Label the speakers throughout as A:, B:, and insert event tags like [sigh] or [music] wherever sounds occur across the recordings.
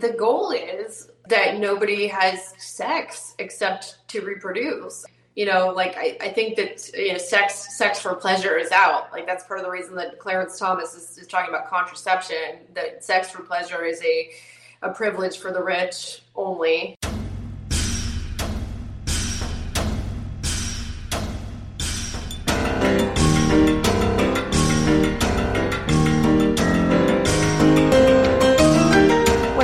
A: the goal is that nobody has sex except to reproduce you know, like I, I think that you know, sex sex for pleasure is out. Like that's part of the reason that Clarence Thomas is, is talking about contraception. That sex for pleasure is a a privilege for the rich only.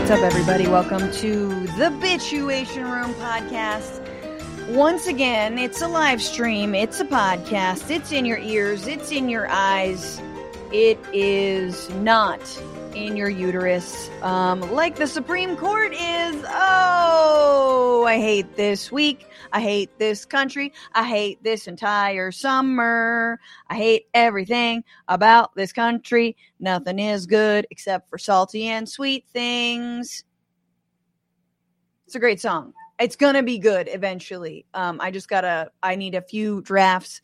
B: What's up, everybody? Welcome to the Bitchuation Room podcast. Once again, it's a live stream, it's a podcast, it's in your ears, it's in your eyes. It is not in your uterus, um, like the Supreme Court is. Oh, I hate this week. I hate this country. I hate this entire summer. I hate everything about this country. Nothing is good except for salty and sweet things. It's a great song it's gonna be good eventually. Um, I just gotta. I need a few drafts,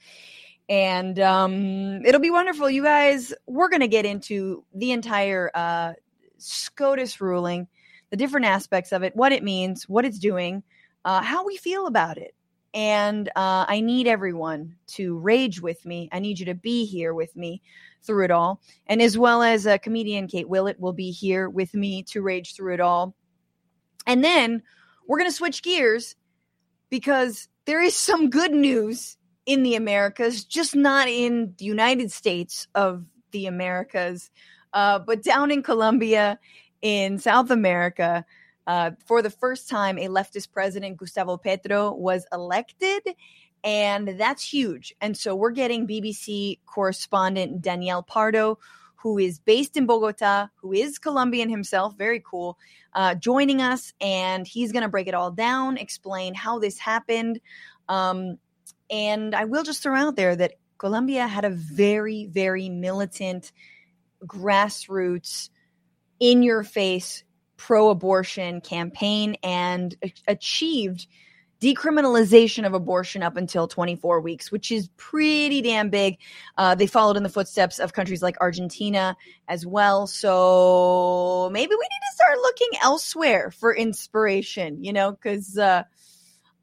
B: and um, it'll be wonderful, you guys. We're gonna get into the entire uh, SCOTUS ruling, the different aspects of it, what it means, what it's doing, uh, how we feel about it. And uh, I need everyone to rage with me. I need you to be here with me through it all. And as well as a comedian, Kate Willett, will be here with me to rage through it all. And then we're going to switch gears because there is some good news in the Americas, just not in the United States of the Americas, uh, but down in Colombia, in South America. Uh, for the first time, a leftist president, Gustavo Petro, was elected. And that's huge. And so we're getting BBC correspondent Daniel Pardo, who is based in Bogota, who is Colombian himself, very cool, uh, joining us. And he's going to break it all down, explain how this happened. Um, and I will just throw out there that Colombia had a very, very militant, grassroots, in your face pro abortion campaign and achieved decriminalization of abortion up until 24 weeks, which is pretty damn big. Uh, they followed in the footsteps of countries like Argentina as well. So maybe we need to start looking elsewhere for inspiration, you know, because uh,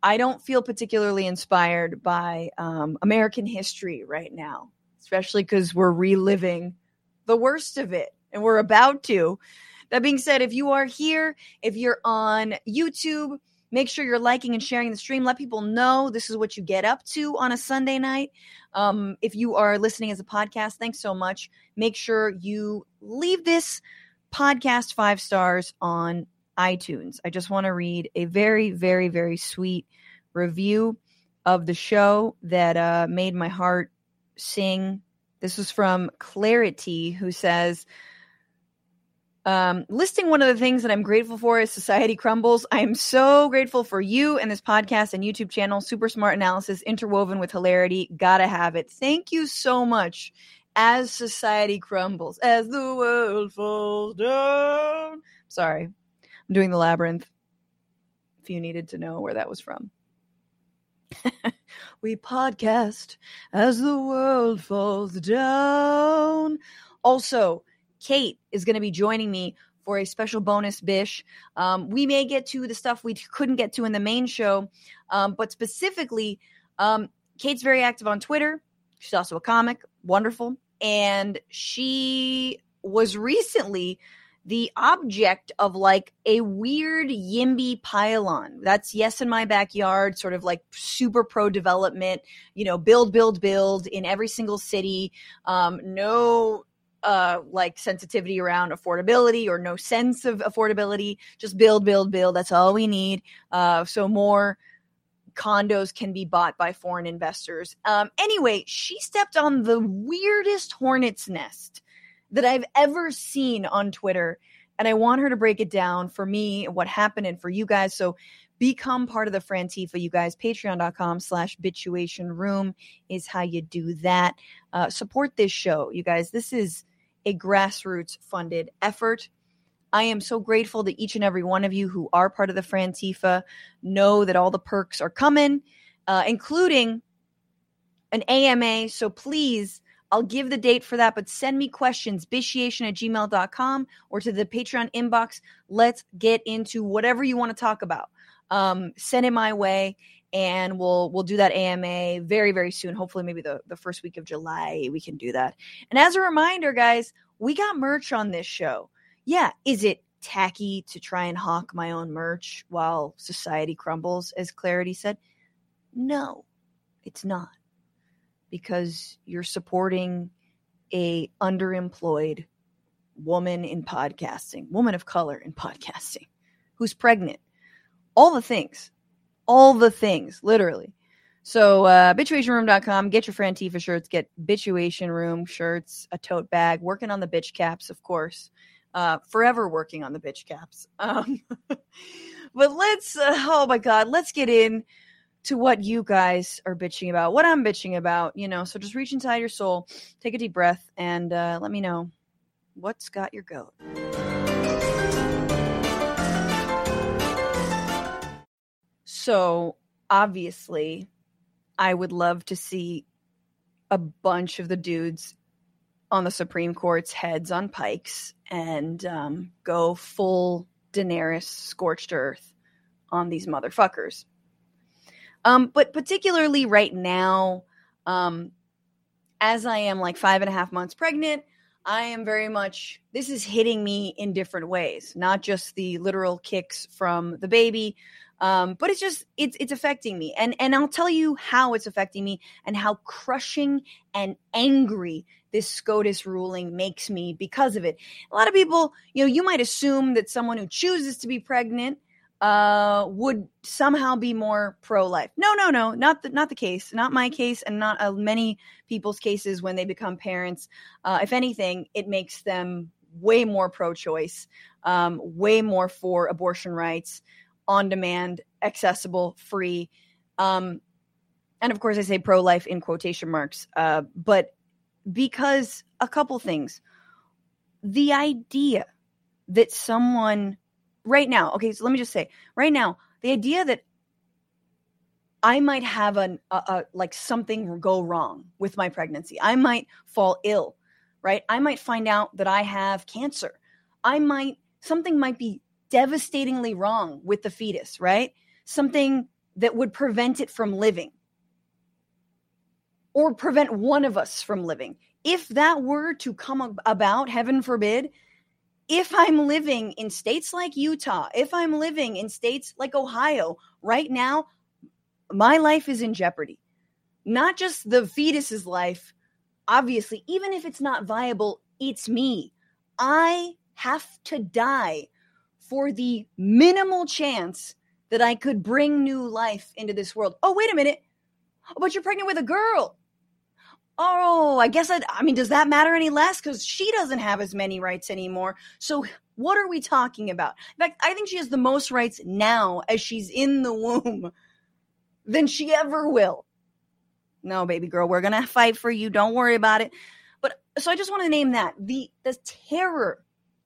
B: I don't feel particularly inspired by um, American history right now, especially because we're reliving the worst of it and we're about to. That being said, if you are here, if you're on YouTube, Make sure you're liking and sharing the stream. Let people know this is what you get up to on a Sunday night. Um, if you are listening as a podcast, thanks so much. Make sure you leave this podcast five stars on iTunes. I just want to read a very, very, very sweet review of the show that uh, made my heart sing. This was from Clarity, who says, um, listing one of the things that I'm grateful for is Society Crumbles. I am so grateful for you and this podcast and YouTube channel. Super smart analysis interwoven with hilarity. Gotta have it. Thank you so much. As society crumbles, as the world falls down. Sorry, I'm doing the labyrinth. If you needed to know where that was from. [laughs] we podcast as the world falls down. Also, Kate is going to be joining me for a special bonus bish. Um, we may get to the stuff we couldn't get to in the main show, um, but specifically, um, Kate's very active on Twitter. She's also a comic, wonderful, and she was recently the object of like a weird YIMBY pylon. That's yes in my backyard, sort of like super pro development, you know, build, build, build in every single city. Um, no uh like sensitivity around affordability or no sense of affordability just build build build that's all we need uh so more condos can be bought by foreign investors um anyway she stepped on the weirdest hornet's nest that i've ever seen on twitter and i want her to break it down for me what happened and for you guys so become part of the Frantifa, you guys. Patreon.com slash bitchuation room is how you do that. Uh, support this show, you guys. This is a grassroots funded effort. I am so grateful to each and every one of you who are part of the Frantifa. Know that all the perks are coming, uh, including an AMA. So please I'll give the date for that, but send me questions, bitchuation at gmail.com or to the Patreon inbox. Let's get into whatever you want to talk about. Um, send it my way and we'll we'll do that AMA very very soon. Hopefully, maybe the the first week of July we can do that. And as a reminder, guys, we got merch on this show. Yeah, is it tacky to try and hawk my own merch while society crumbles, as Clarity said? No, it's not, because you're supporting a underemployed woman in podcasting, woman of color in podcasting, who's pregnant, all the things all the things, literally. So, uh, bitchuationroom.com, get your Frantifa shirts, get Bitchuation Room shirts, a tote bag, working on the bitch caps, of course. Uh, forever working on the bitch caps. [laughs] Um, but let's, uh, oh my God, let's get in to what you guys are bitching about, what I'm bitching about, you know. So just reach inside your soul, take a deep breath, and uh, let me know what's got your goat. So obviously, I would love to see a bunch of the dudes on the Supreme Court's heads on pikes and um, go full Daenerys scorched earth on these motherfuckers. Um, but particularly right now, um, as I am like five and a half months pregnant, I am very much, this is hitting me in different ways, not just the literal kicks from the baby, um, but it's just it's it's affecting me, and and I'll tell you how it's affecting me and how crushing and angry this SCOTUS ruling makes me because of it. A lot of people, you know, you might assume that someone who chooses to be pregnant uh, would somehow be more pro-life. No, no, no, not the not the case. Not my case, and not uh, many people's cases when they become parents. Uh, if anything, it makes them way more pro-choice, um, way more for abortion rights on demand, accessible, free. Um, and of course, I say pro life in quotation marks, uh, but because a couple things. The idea that someone right now, okay, so let me just say right now, the idea that I might have an a, a, like something go wrong with my pregnancy. I might fall ill, right? I might find out that I have cancer. I might something might be devastatingly wrong with the fetus, right? Something that would prevent it from living or prevent one of us from living. If that were to come about, heaven forbid, if I'm living in states like Utah, if I'm living in states like Ohio right now, my life is in jeopardy. Not just the fetus's life, obviously, even if it's not viable, it's me. I have to die for the minimal chance that I could bring new life into this world. Oh, wait a minute. But you're pregnant with a girl. Oh, I guess I, I mean, does that matter any less? Because she doesn't have as many rights anymore. So, what are we talking about? In fact, I think she has the most rights now as she's in the womb [laughs] than she ever will. No, baby girl, we're going to fight for you. Don't worry about it. But so I just want to name that the the terror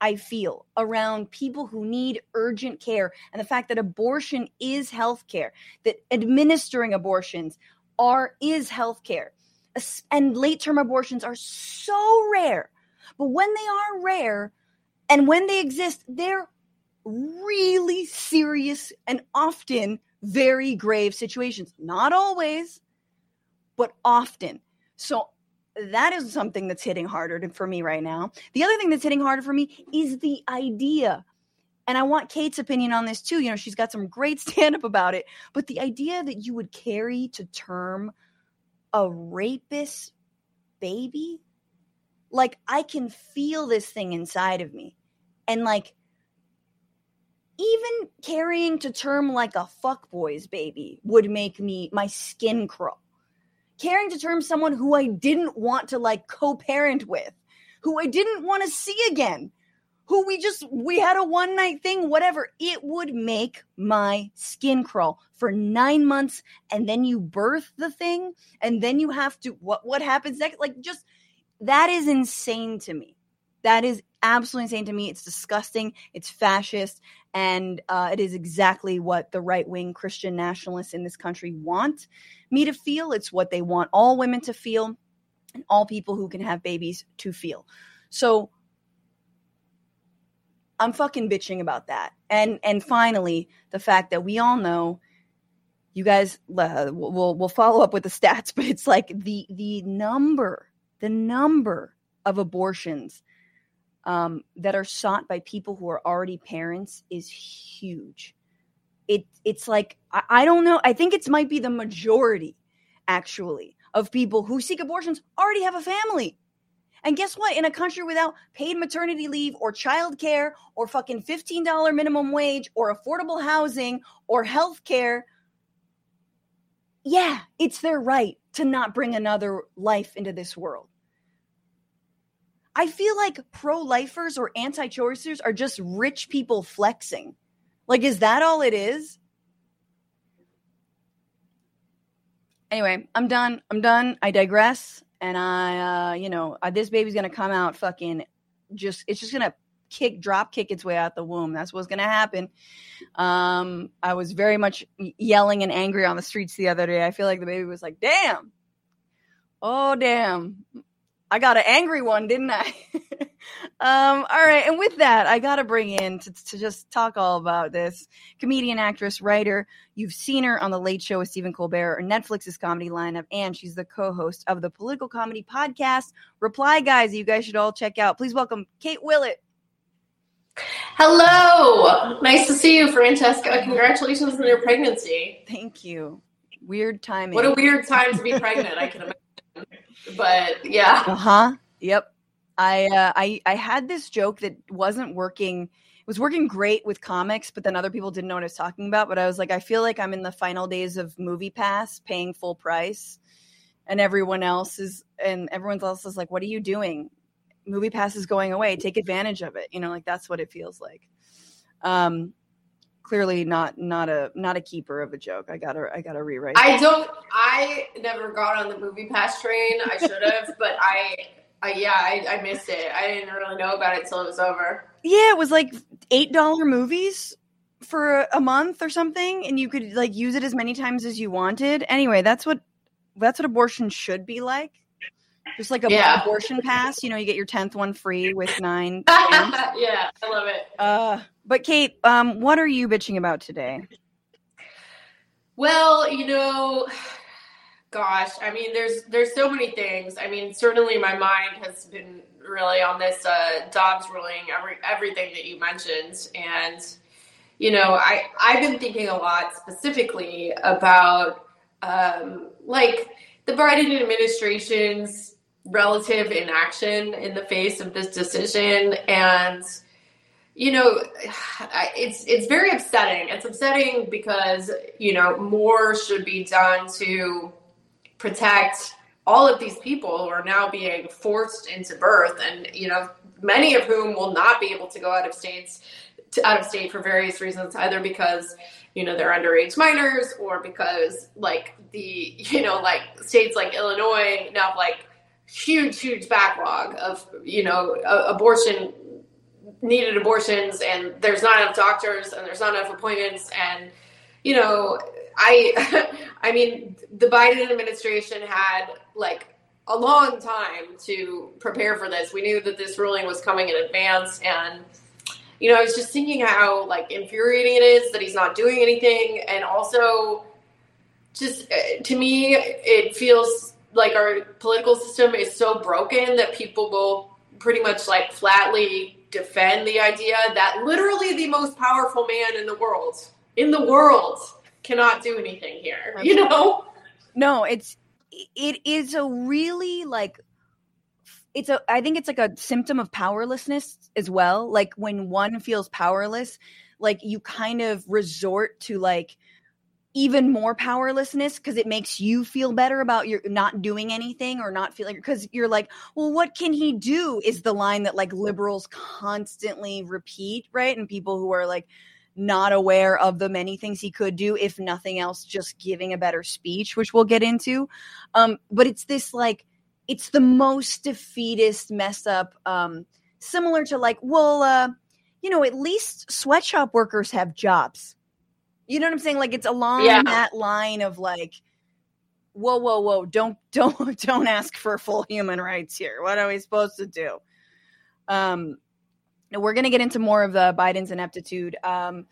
B: I feel around people who need urgent care and the fact that abortion is health care, that administering abortions are is health care. And late term abortions are so rare. But when they are rare and when they exist, they're really serious and often very grave situations. Not always, but often. So that is something that's hitting harder for me right now. The other thing that's hitting harder for me is the idea. And I want Kate's opinion on this too. You know, she's got some great [laughs] stand up about it. But the idea that you would carry to term a rapist baby, like I can feel this thing inside of me. And like, even carrying to term like a fuckboy's baby would make me my skin crawl caring to term someone who I didn't want to like co-parent with, who I didn't want to see again, who we just we had a one night thing, whatever. It would make my skin crawl for 9 months and then you birth the thing and then you have to what what happens next like just that is insane to me. That is absolutely insane to me. It's disgusting. It's fascist. And uh, it is exactly what the right wing Christian nationalists in this country want me to feel. It's what they want all women to feel. and all people who can have babies to feel. So I'm fucking bitching about that. And and finally, the fact that we all know you guys uh, we'll we'll follow up with the stats, [laughs] but it's like the the number, the number of abortions um, that are sought by people who are already parents is huge. It it's like I, I don't know. I think it might be the majority, actually, of people who seek abortions already have a family. And guess what? In a country without paid maternity leave or childcare or fucking $15 minimum wage or affordable housing or health care, yeah, it's their right to not bring another life into this world. I feel like pro lifers or anti choicers are just rich people flexing. Like, is that all it is? Anyway, I'm done. I'm done. I digress. And I, uh, you know, uh, this baby's going to come out fucking just, it's just going to kick, drop kick its way out the womb. That's what's going to happen. Um, I was very much yelling and angry on the streets the other day. I feel like the baby was like, damn. Oh, damn. I got an angry one, didn't I? [laughs] um, all right, and with that, I got to bring in to, to, just talk all about this comedian, actress, writer. You've seen her on the Late Show with Stephen Colbert or Netflix's comedy lineup, and she's the co-host of the political comedy podcast Reply Guys. You guys should all check out. Please welcome Kate Willett.
A: Hello, nice to see you, Francesca. Congratulations on your pregnancy.
B: Thank you. Weird timing.
A: What a weird time to be pregnant. I can imagine [laughs] but yeah.
B: Uh huh. Yep. I uh, I I had this joke that wasn't working. It was working great with comics, but then other people didn't know what I was talking about. But I was like, I feel like I'm in the final days of MoviePass, paying full price, and everyone else is, and everyone else is like, "What are you doing? MoviePass is going away. Take advantage of it." You know, like that's what it feels like. Um, clearly not not a not a keeper of a joke. I gotta I gotta rewrite.
A: I don't. I never got on the MoviePass train. I should have, [laughs] but I. I, yeah, I, I missed it. I didn't really know about it until it was over.
B: Yeah, it was like eight dollar movies for a month or something, and you could like use it as many times as you wanted. Anyway, that's what that's what abortion should be like. Just like a yeah. abortion pass, you know, you get your tenth one free with nine. [laughs]
A: yeah, I love it.
B: Uh, but Kate, um, what are you bitching about today?
A: Well, you know, gosh, I mean, there's there's so many things. I mean, certainly my mind has been really on this uh, Dobbs ruling, every everything that you mentioned, and you know, I I've been thinking a lot specifically about um, like the Biden administration's relative inaction in the face of this decision. And you know it's it's very upsetting. It's upsetting because you know more should be done to protect all of these people who are now being forced into birth and you know many of whom will not be able to go out of states to, out of state for various reasons either because you know they're underage minors or because like the you know like states like illinois now like huge huge backlog of you know abortion needed abortions and there's not enough doctors and there's not enough appointments and you know i [laughs] i mean the biden administration had like a long time to prepare for this. We knew that this ruling was coming in advance and you know i was just thinking how like infuriating it is that he's not doing anything and also just uh, to me it feels like our political system is so broken that people will pretty much like flatly defend the idea that literally the most powerful man in the world, in the world, cannot do anything here. You know?
B: No, it's it is a really like it's a I think it's like a symptom of powerlessness as well. Like when one feels powerless, like you kind of resort to like even more powerlessness because it makes you feel better about your not doing anything or not feeling because you're like well what can he do? is the line that like liberals constantly repeat right? And people who are like not aware of the many things he could do if nothing else just giving a better speech which we'll get into. Um but it's this like it's the most defeatist mess up um similar to like well uh you know at least sweatshop workers have jobs you know what I'm saying? Like it's along yeah. that line of like, whoa, whoa, whoa! Don't [laughs] don't don't ask for full human rights here. What are we supposed to do? Um, we're going to get into more of the Biden's ineptitude um,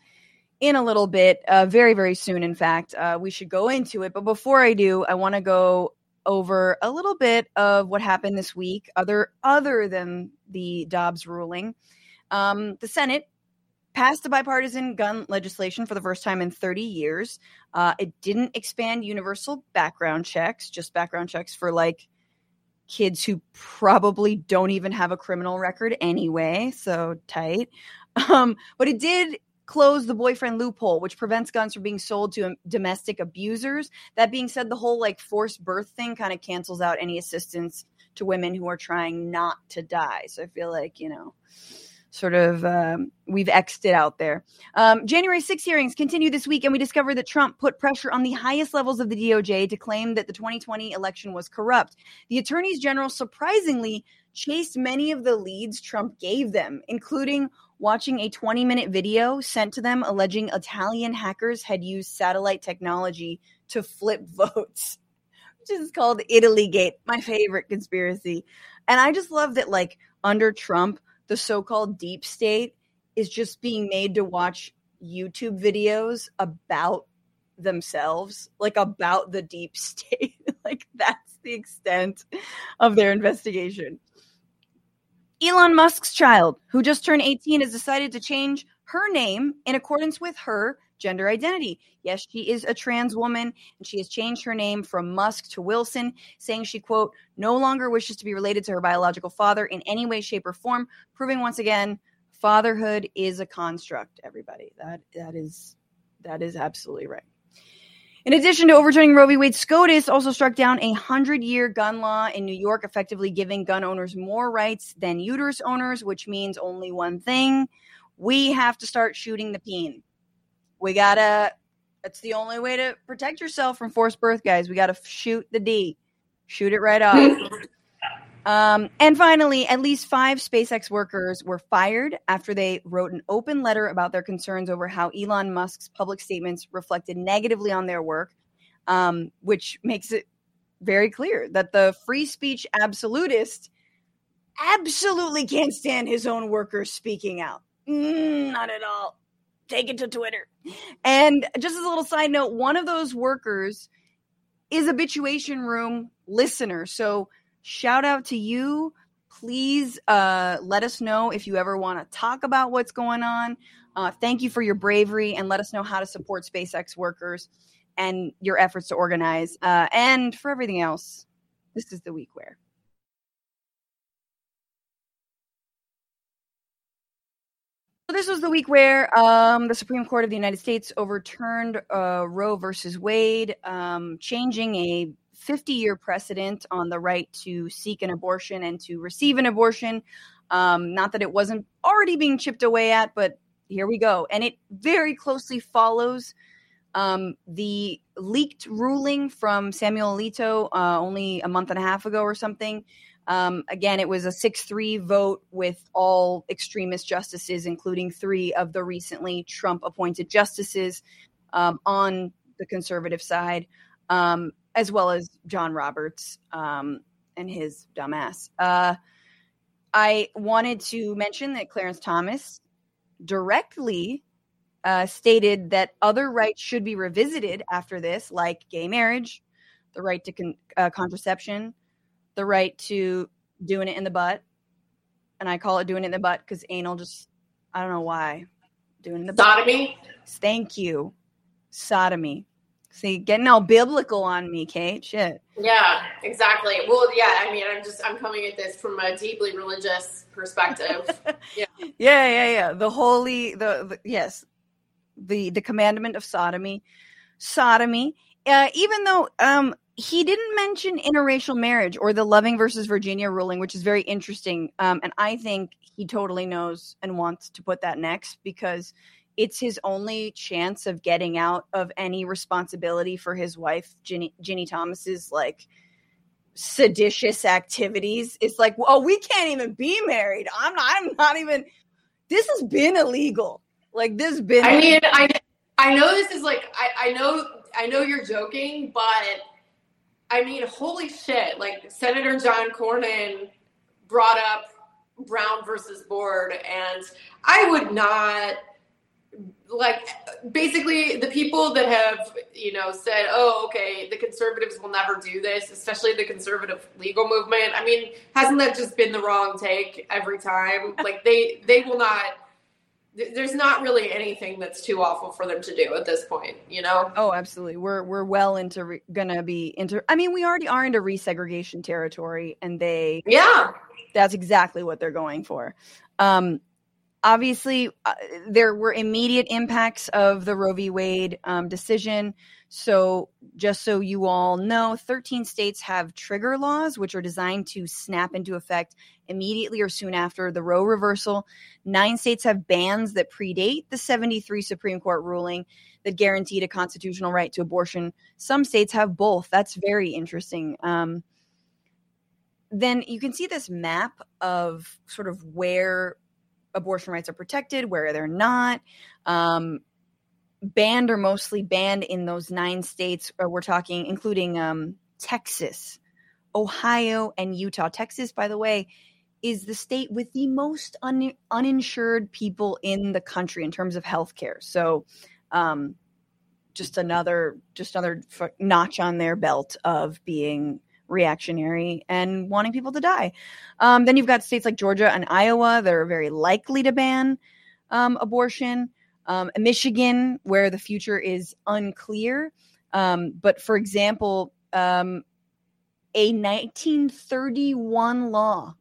B: in a little bit, uh, very very soon. In fact, uh, we should go into it. But before I do, I want to go over a little bit of what happened this week, other other than the Dobbs ruling. Um, the Senate passed a bipartisan gun legislation for the first time in 30 years. Uh, it didn't expand universal background checks, just background checks for like kids who probably don't even have a criminal record anyway. So tight. Um, but it did close the boyfriend loophole, which prevents guns from being sold to domestic abusers. That being said, the whole like forced birth thing kind of cancels out any assistance to women who are trying not to die. So I feel like, you know, sort of um, we've xed it out there. Um, January 6 hearings continue this week, and we discovered that Trump put pressure on the highest levels of the DOJ to claim that the 2020 election was corrupt. The attorneys general surprisingly chased many of the leads Trump gave them, including watching a 20 minute video sent to them alleging Italian hackers had used satellite technology to flip [laughs] votes. Which is called Italy Gate, my favorite conspiracy. And I just love that, like, under Trump, the so-called deep state is just being made to watch YouTube videos about themselves, like about the deep [laughs] state. like that's the extent of their investigation. Elon Musk's child, who just turned 18, has decided to change her name in accordance with her gender identity. Yes, she is a trans woman and she has changed her name from Musk to Wilson, saying she, quote, no longer wishes to be related to her biological father in any way, shape, or form, proving once again fatherhood is a construct, everybody. That that is that is absolutely right. In addition to overturning Roe v. Wade, SCOTUS also struck down a hundred year gun law in New York, effectively giving gun owners more rights than uterus owners, which means only one thing. We have to start shooting the peen we gotta that's the only way to protect yourself from forced birth guys. We gotta shoot the d. Shoot it right off. [laughs] Um, and finally at least five spacex workers were fired after they wrote an open letter about their concerns over how elon musk's public statements reflected negatively on their work um, which makes it very clear that the free speech absolutist absolutely can't stand his own workers speaking out. Mm, not at all take it to Twitter. And just as a little side note, one of those workers is a Bitchuation Room listener. So shout out to you. Please uh, let us know if you ever want to talk about what's going on. Uh, thank you for your bravery and let us know how to support SpaceX workers and your efforts to organize. Uh, and for everything else, this is the week where. This was the week where um, the Supreme Court of the United States overturned uh, Roe versus Wade, um, changing a 50 year precedent on the right to seek an abortion and to receive an abortion. Um, not that it wasn't already being chipped away at, but here we go. And it very closely follows um, the leaked ruling from Samuel Alito uh, only a month and a half ago or something, um, again, it was a 6 3 vote with all extremist justices, including three of the recently Trump appointed justices um, on the conservative side, um, as well as John Roberts um, and his dumbass. Uh, I wanted to mention that Clarence Thomas directly uh, stated that other rights should be revisited after this, like gay marriage, the right to con- uh, contraception the right to doing it in the butt. And I call it doing it in the butt because anal just, I don't know why. Doing the
A: sodomy.
B: Butt. Thank you. Sodomy. See, getting all biblical on me, Kate. Shit.
A: Yeah, exactly. Well, yeah, I mean, I'm just, I'm coming at this from a deeply religious perspective. [laughs]
B: yeah. Yeah, yeah, yeah. The holy, the, the yes, the, the commandment of sodomy. Sodomy. Uh, even though um, he didn't mention interracial marriage or the Loving versus Virginia ruling, which is very interesting. Um, and I think he totally knows and wants to put that next because it's his only chance of getting out of any responsibility for his wife, Ginny, Ginny Thomas's like seditious activities. It's like, oh, we can't even be married. I'm not. I'm not even. This has been illegal. Like this been.
A: I mean, I I know this is like I I know I know you're joking, but I mean, holy shit! Like Senator John Cornyn brought up Brown versus Board, and I would not like basically the people that have you know said oh okay the conservatives will never do this especially the conservative legal movement i mean hasn't that just been the wrong take every time like they they will not there's not really anything that's too awful for them to do at this point you know?
B: Oh absolutely. We're we're well into re- gonna be into i mean we already are into resegregation territory and they
A: yeah.
B: That's exactly what they're going for. Um obviously uh, there were immediate impacts of the roe v. Wade um, decision so just so you all know 13 states have trigger laws which are designed to snap into effect immediately or soon after the roe reversal. Nine states have bans that predate the 73 supreme court ruling that guaranteed a constitutional right to abortion. Some states have both. That's very interesting. Um, then you can see this map of sort of where abortion rights are protected, where they're not. Um, banned or mostly banned in those nine states. Uh, we're talking, including um, Texas, Ohio, and Utah. Texas, by the way, is the state with the most un- uninsured people in the country in terms of health care. So, um, just another just another f- notch on their belt of being reactionary and wanting people to die. Um, then you've got states like Georgia and Iowa that are very likely to ban um, abortion. Um, Michigan, where the future is unclear. Um, but for example, um, a 1931 law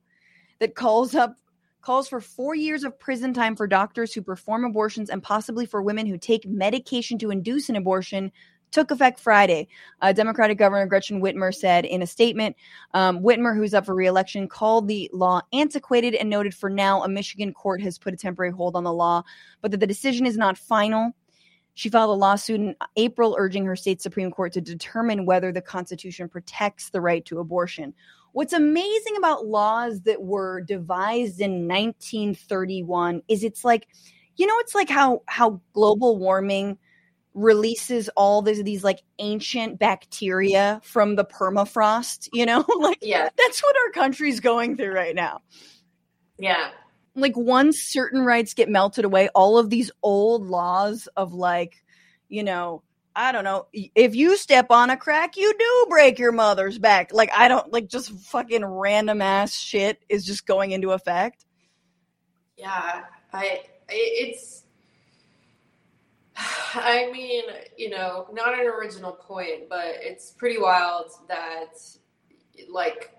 B: that calls up calls for four years of prison time for doctors who perform abortions and possibly for women who take medication to induce an abortion took effect Friday. Uh, Democratic Governor Gretchen Whitmer said in a statement um, Whitmer, who's up for reelection, called the law antiquated and noted for now a Michigan court has put a temporary hold on the law, but that the decision is not final. She filed a lawsuit in April urging her state Supreme Court to determine whether the Constitution protects the right to abortion. What's amazing about laws that were devised in 1931 is it's like, you know, it's like how how global warming releases all these these like ancient bacteria from the permafrost you know? [laughs] Like
A: yeah.
B: that's what our country's going through right now.
A: Yeah.
B: Like once certain rights get melted away all of these old laws of like you know i don't know if you step on a crack you do break your mother's back. Like i don't like just fucking random ass shit is just going into effect.
A: Yeah i it's [sighs] I mean, you know, not an original point, but it's pretty wild that, like,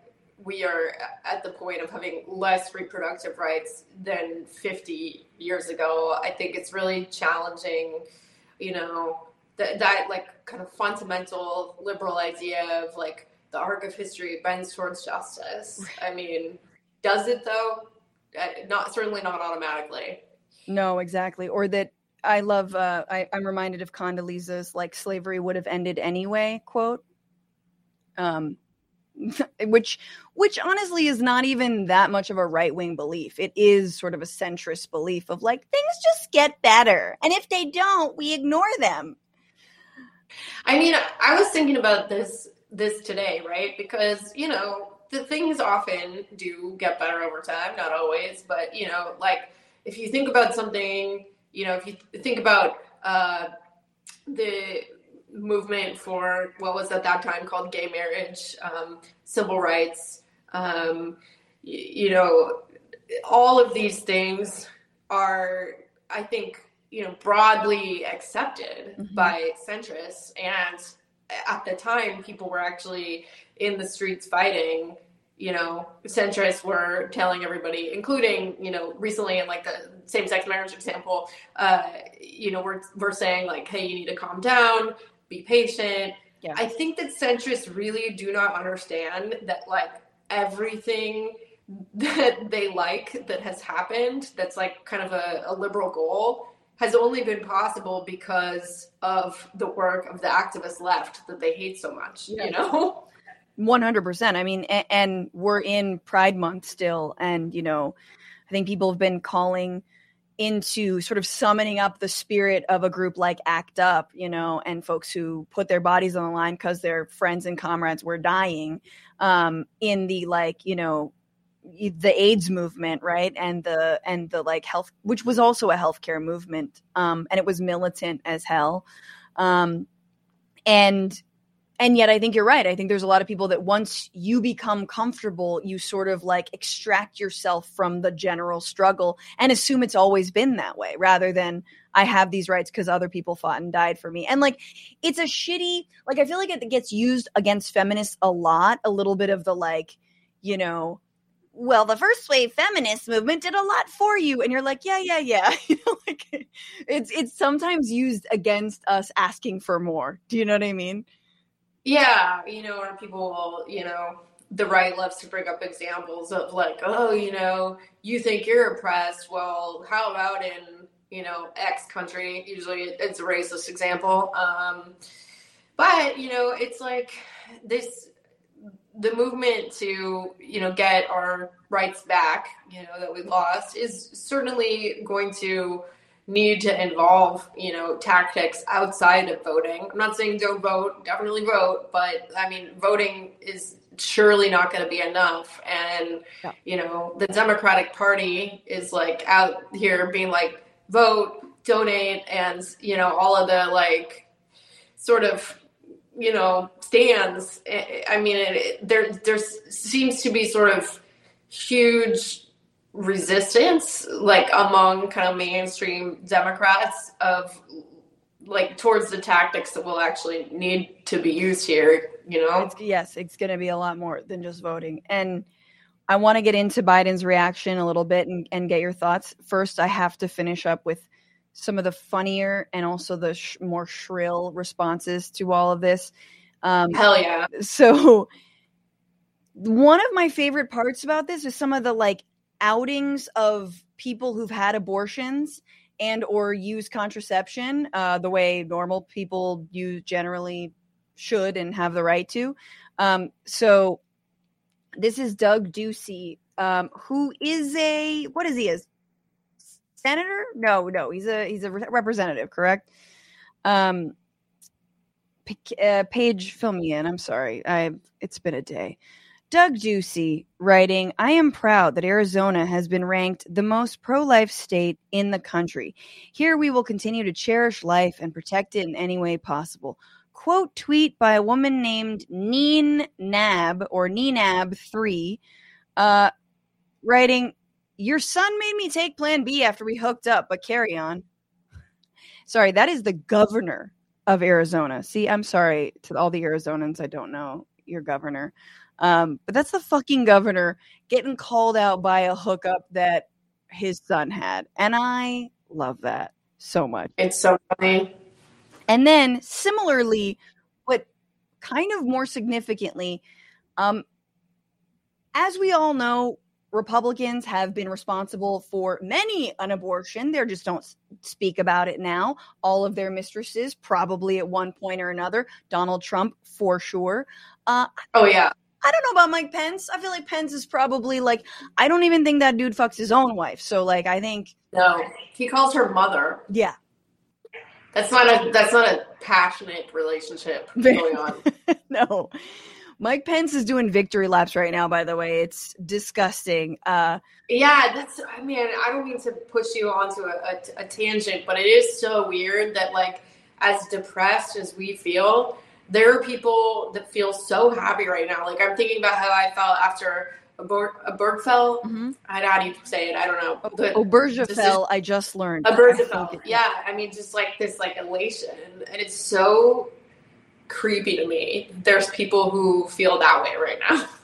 A: we are at the point of having less reproductive rights than 50 years ago. I think it's really challenging, you know, that, that like kind of fundamental liberal idea of like the arc of history bends towards justice. I mean, does it though? Uh, not certainly not automatically.
B: No, exactly. Or that I love. Uh, I, I'm reminded of Condoleezza's like slavery would have ended anyway quote. Um, [laughs] which which honestly is not even that much of a right wing belief. It is sort of a centrist belief of like things just get better, and if they don't, we ignore them.
A: I mean, I was thinking about this this today, right? Because you know the things often do get better over time, not always, but you know, like if you think about something you know, if you think about uh, the movement for what was at that time called gay marriage, um, civil rights, um, you, you know, all of these things are, I think, you know, broadly accepted mm-hmm. by centrists. And at the time, people were actually in the streets fighting you know, centrists were telling everybody, including, you know, recently in like the same sex marriage example, uh, you know, we're, we're saying like, hey, you need to calm down, be patient. Yeah. I think that centrists really do not understand that like everything that they like that has happened, that's like kind of a, a liberal goal, has only been possible because of the work of the activist left that they hate so much, yeah. you know?
B: 100%. I mean, and, and, we're in Pride Month still. And, you know, I think people have been calling into sort of summoning up the spirit of a group like ACT UP, you know, and folks who put their bodies on the line because their friends and comrades were dying um, in the like, you know, the AIDS movement, right? And the and the like health, which was also a healthcare movement, um, and it was militant as hell. Um, and and yet I think you're right. I think there's a lot of people that once you become comfortable, you sort of like extract yourself from the general struggle and assume it's always been that way rather than I have these rights because other people fought and died for me. And like it's a shitty like I feel like it gets used against feminists a lot, a little bit of the like, you know, well, the first wave feminist movement did a lot for you, and you're like, yeah, yeah, yeah. [laughs] like it's it's sometimes used against us asking for more. Do you know what I mean?
A: Yeah, you know, or people you know, the right loves to bring up examples of like, oh, you know, you think you're oppressed. Well, how about in, you know, X country? Usually it's a racist example. Um, but, you know, it's like this the movement to, you know, get our rights back, you know, that we lost is certainly going to need to involve, you know, tactics outside of voting. I'm not saying don't vote, definitely vote, but I mean, voting is surely not going to be enough. And, yeah. you know, the Democratic Party is like out here being like, vote, donate, and, you know, all of the like sort of, you know, stands. I mean, it, there, there seems to be sort of huge resistance like among kind of mainstream democrats of like towards the tactics that will actually need to be used here you know?
B: It's, yes it's going to be a lot more than just voting. And i want to get into biden's reaction a little bit and, and get your thoughts. First i have to finish up with some of the funnier and also the sh- more shrill responses to all of this.
A: Um, hell yeah.
B: so one of my favorite parts about this is some of the like outings of people who've had abortions and or use contraception uh, the way normal people use generally should and have the right to. Um, so this is Doug Ducey, um, who is a what is he? A senator? No, no, he's a he's a representative, correct? Um, uh, page, fill me in. I'm sorry, I it's been a day. Doug Ducey writing, I am proud that Arizona has been ranked the most pro life state in the country. Here we will continue to cherish life and protect it in any way possible. Quote tweet by a woman named Neen Nab or Neenab3, uh, writing, Your son made me take plan B after we hooked up, but carry on. Sorry, that is the governor of Arizona. See, I'm sorry to all the Arizonans. I don't know your governor. Um, but that's the fucking governor getting called out by a hookup that his son had. And I love that so much.
A: It's so funny.
B: And then similarly, but kind of more significantly, um, as we all know, Republicans have been responsible for many an abortion. They just don't speak about it now. All of their mistresses, probably at one point or another. Donald Trump, for sure.
A: Uh, oh yeah.
B: I don't know about Mike Pence. I feel like Pence is probably like I don't even think that dude fucks his own wife. So like I think
A: No. He calls her mother.
B: Yeah.
A: That's not a that's not a passionate relationship [laughs] going on. [laughs]
B: no. Mike Pence is doing victory laps right now, by the way. It's disgusting. Uh,
A: yeah, that's, I mean, I don't mean to push you onto a, a, a tangent, but it is so weird that, like, as depressed as we feel, there are people that feel so happy right now. Like I'm thinking about how I felt after a, Ber- a Bergfell. Mm-hmm. I don't know how do you say it. I don't know.
B: But Obergefell, I just learned.
A: A Bergefell. [laughs] Yeah. I mean, just like this like elation. And it's so creepy to me. There's people who feel that way right now. [laughs]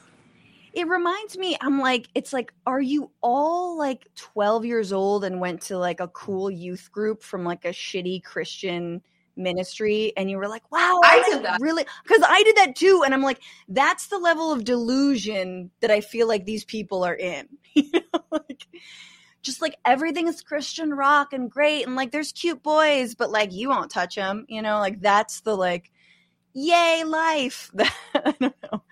B: It reminds me, I'm like, it's like, are you all like 12 years old and went to like a cool youth group from like a shitty Christian – ministry and you were like, wow,
A: I, did that.
B: Really? Because I did that too. And I'm like, that's the level of delusion that I feel like these people are in. [laughs] like, just like everything is Christian rock and great. And like, there's cute boys, but like, you won't touch them. You know, like, that's the like, yay, life. [laughs] I don't know.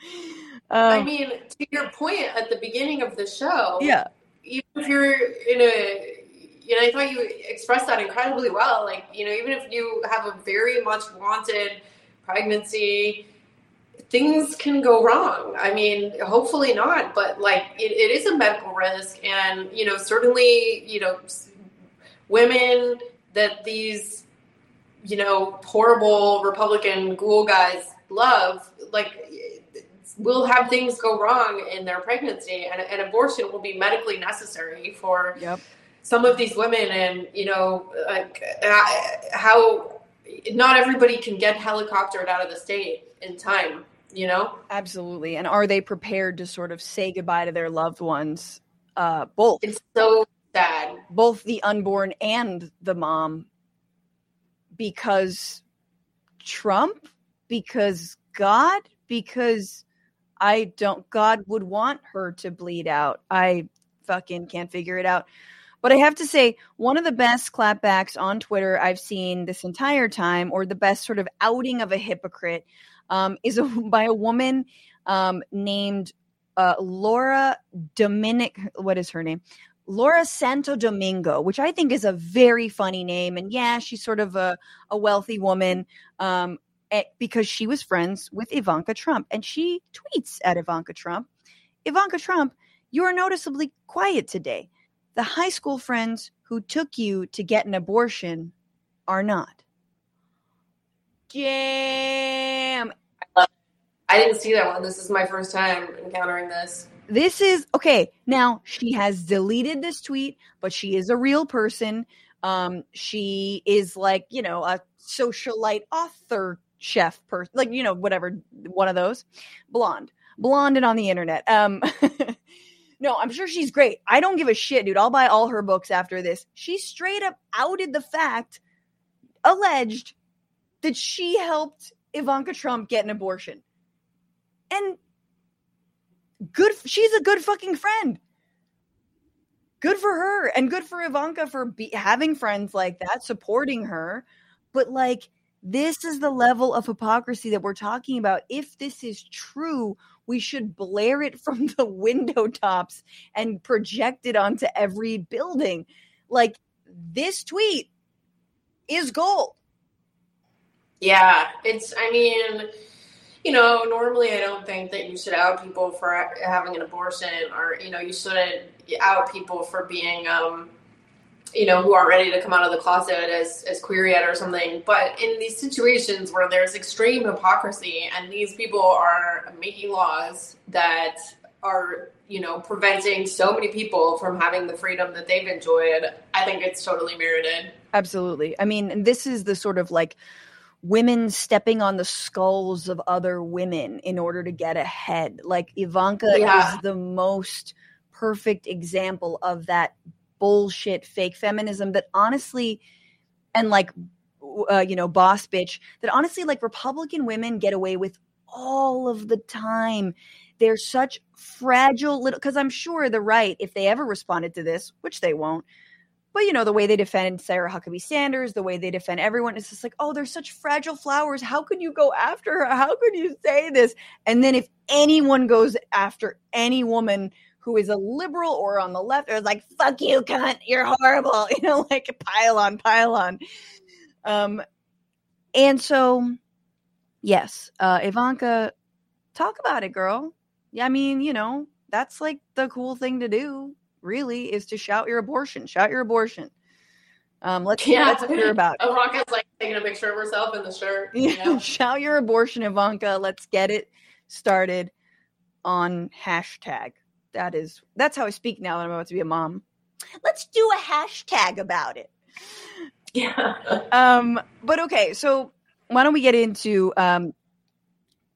A: Um, I mean, to your point at the beginning of the show,
B: yeah.
A: Even if you're in a you know, I thought you expressed that incredibly well. Like, you know, even if you have a very much wanted pregnancy, things can go wrong. I mean, hopefully not, but like it, it is a medical risk. And, you know, certainly, you know, women that these, you know, horrible Republican ghoul guys love, like, will have things go wrong in their pregnancy and an abortion will be medically necessary for
B: yep.
A: Some of these women and you know like how not everybody can get helicoptered out of the state in time you know
B: absolutely and are they prepared to sort of say goodbye to their loved ones uh both
A: it's so sad
B: both the unborn and the mom because trump because god because I don't, God would want her to bleed out. I fucking can't figure it out. But I have to say, one of the best clapbacks on Twitter I've seen this entire time, or the best sort of outing of a hypocrite, um, is a, [laughs] by a woman um, named uh, Laura Dominic. What is her name? Laura Santo Domingo, which I think is a very funny name. And yeah, she's sort of a, a wealthy woman. Um, Eh, because she was friends with Ivanka Trump. And she tweets at Ivanka Trump Ivanka Trump, you are noticeably quiet today. The high school friends who took you to get an abortion are not. Damn.
A: I didn't see that one. This is my first time encountering this.
B: This is okay. Now, she has deleted this tweet, but she is a real person. Um, she is like, you know, a socialite author chef person, like you know, whatever, one of those, blonde, blonde and on the internet. Um, [laughs] no, I'm sure she's great. I don't give a shit, dude. I'll buy all her books after this. She straight up outed the fact, alleged that she helped Ivanka Trump get an abortion, and good. She's a good fucking friend. Good for her, and good for Ivanka for be, having friends like that, supporting her. But like, this is the level of hypocrisy that we're talking about. If this is true, we should blare it [laughs] from the window tops and project it onto every building. Like this tweet is gold.
A: Yeah, it's, I mean, you know, normally I don't think that you should out people for having an abortion or, you know, you shouldn't out people for being, um, you know, who aren't ready to come out of the closet as, as queer yet or something. But in these situations where there's extreme hypocrisy and these people are making laws that are, you know, preventing so many people from having the freedom that they've enjoyed, I think it's totally merited.
B: Absolutely. I mean, this is the sort of like women stepping on the skulls of other women in order to get ahead. Like Ivanka yeah. is the most perfect example of that bullshit fake feminism that honestly and like uh, you know boss bitch that honestly like republican women get away with all of the time. They're such fragile little because i'm sure the right if they ever responded to this which they won't but you know the way they defend sarah huckabee sanders the way they defend everyone is just like oh they're such fragile flowers. How could you go after her? How could you say this? And then if anyone goes after any woman who is a liberal or on the left or like fuck you cunt you're horrible [laughs] you know like pile on pile on um and so yes uh ivanka talk about it girl yeah i mean you know that's like the cool thing to do really is to shout your abortion shout your abortion um, let's yeah. let's hear about
A: it. [laughs] Ivanka's like taking a picture of herself in the shirt. You [laughs] know?
B: Shout your abortion, Ivanka. Let's get it started on hashtag that is that's how I speak now that I'm about to be a mom. Let's do a hashtag about it.
A: Yeah. [laughs]
B: Um, but okay, so why don't we get into um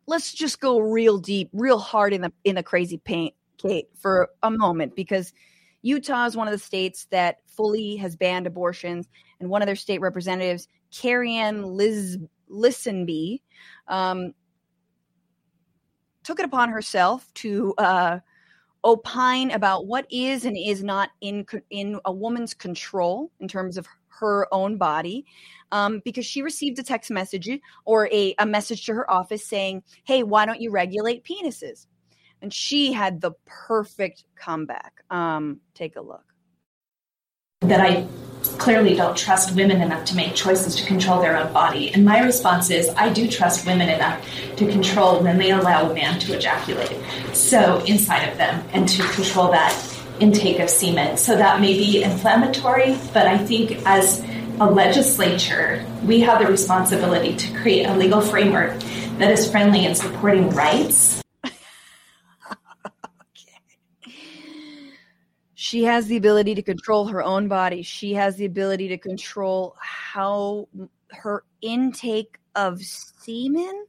B: let's just go real deep, real hard in the in the crazy paint, Kate, for a moment, because Utah is one of the states that fully has banned abortions, and one of their state representatives, Karianne Liz Lisonbee, um, took it upon herself to uh, opine about what is and is not in in a woman's control in terms of her own body um, because she received a text message or a, a message to her office saying hey why don't you regulate penises? And she had the perfect comeback. Um, take a look
C: that I clearly don't trust women enough to make choices to control their own body. And my response is I do trust women enough to control when they allow a man to ejaculate. So inside of them and to control that intake of semen. So that may be inflammatory, but I think as a legislature, we have the responsibility to create a legal framework that is friendly in supporting rights.
B: She has the ability to control her own body. She has the ability to control how her intake of semen.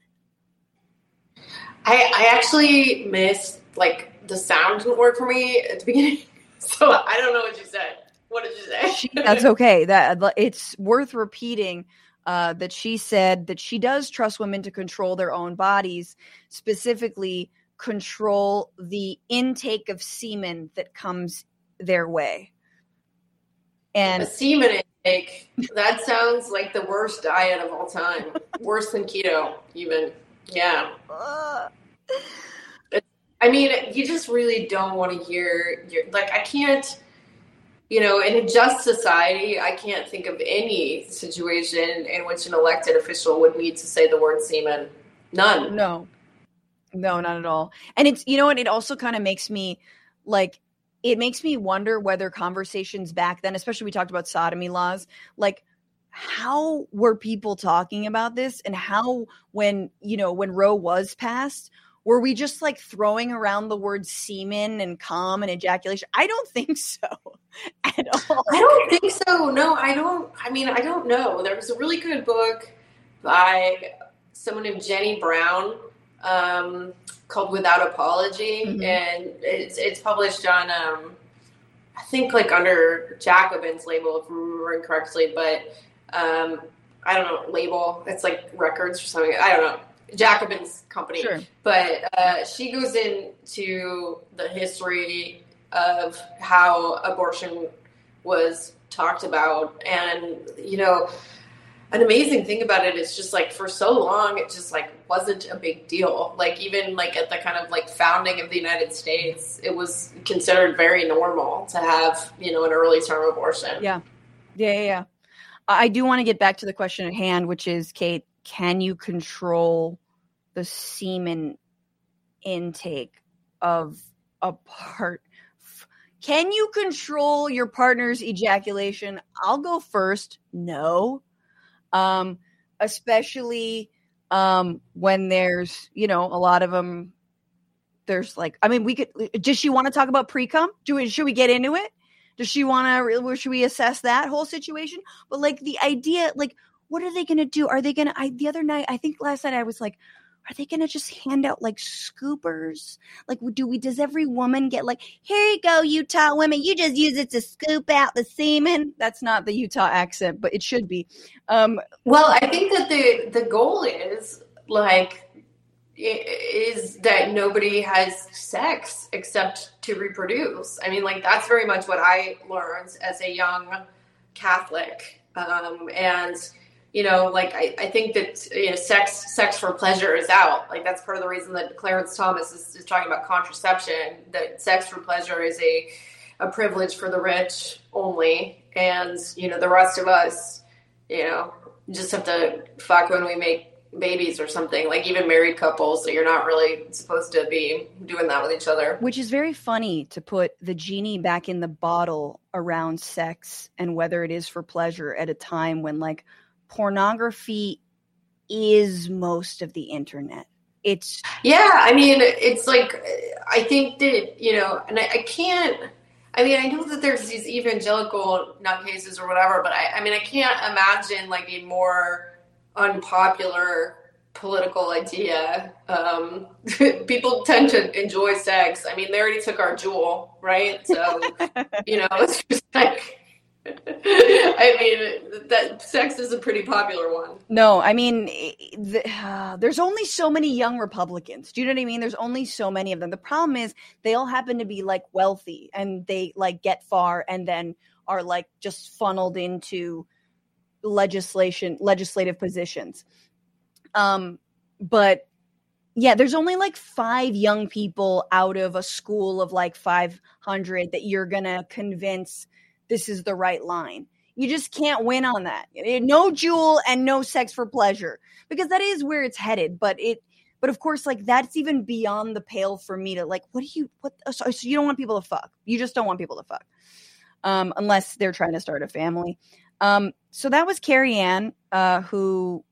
A: I I actually missed like the sound didn't work for me at the beginning, [laughs] so I don't know what you said. What did you say?
B: She, that's okay. That it's worth repeating. Uh, that she said that she does trust women to control their own bodies, specifically control the intake of semen that comes their way. And
A: a semen intake. That sounds like the worst diet of all time. Worse than keto, even. Yeah. Uh, I mean, you just really don't want to hear. Your, like, I can't you know, in a just society, I can't think of any situation in which an elected official would need to say the word semen. None.
B: No. No, not at all. And it's, you know what, it also kind of makes me like, it makes me wonder whether conversations back then, especially we talked about sodomy laws, like, how were people talking about this and how when you know when roe was passed were we just like throwing around the word semen and cum and ejaculation? I don't think so [laughs] at all.
A: I don't think so. No, I don't. I mean, I don't know. There was a really good book by someone named Jenny Brown um, called Without Apology, mm-hmm. and it's it's published on um, I think like under Jacobin's label, if I'm remembering correctly, but um, I don't know label. It's like records or something. I don't know Jacobin's company. Sure. But uh, she goes into the history of how abortion was talked about. And, you know, an amazing thing about it is just like for so long, it just like wasn't a big deal. Like, even like at the kind of like founding of the United States, it was considered very normal to have, you know, an early term abortion.
B: Yeah. Yeah. Yeah. yeah. I do want to get back to the question at hand, which is, Kate, can you control the semen intake of a part? Can you control your partner's ejaculation? I'll go first. No. Um, especially um, when there's, you know, a lot of them. There's like, I mean, we could. Does she want to talk about pre cum? Do we? Should we get into it? Does she want to? Should we assess that whole situation? But like the idea, like what are they going to do? Are they going to? I the other night, I think last night, I was like, are they going to just hand out like scoopers? Like, do we, does every woman get like, here you go, Utah women, you just use it to scoop out the semen? That's not the Utah accent, but it should be. Um,
A: well, I think that the, the goal is like, is that nobody has sex except to reproduce. I mean, like, that's very much what I learned as a young Catholic. Um, and, you know, like I, I think that you know, sex sex for pleasure is out. Like that's part of the reason that Clarence Thomas is, is talking about contraception. That sex for pleasure is a a privilege for the rich only, and you know the rest of us, you know, just have to fuck when we make babies or something like even married couples so you're not really supposed to be doing that with each other
B: which is very funny to put the genie back in the bottle around sex and whether it is for pleasure at a time when like pornography is most of the internet. It's
A: yeah, I mean, it's like I think that you know, and I, I can't. I mean, I know that there's these evangelical nutcases or whatever, but I, I mean, I can't imagine like a more unpopular political idea. Um, [laughs] people tend to enjoy sex. I mean, they already took our Juul, right? So, [laughs] you know, it's just like I mean, that sex is a pretty popular one.
B: No, I mean, the, uh, there's only so many young Republicans. Do you know what I mean? There's only so many of them. The problem is they all happen to be like wealthy and they like get far and then are like just funneled into legislation, legislative positions. Um, but yeah, there's only like five young people out of a school of like 500 that you're gonna convince this is the right line. You just can't win on that. No Juul and no sex for pleasure because that is where it's headed. But it, but of course, like that's even beyond the pale for me to like. What do you? What? So, so you don't want people to fuck? You just don't want people to fuck, um, unless they're trying to start a family. Um, so that was Karianne, uh, who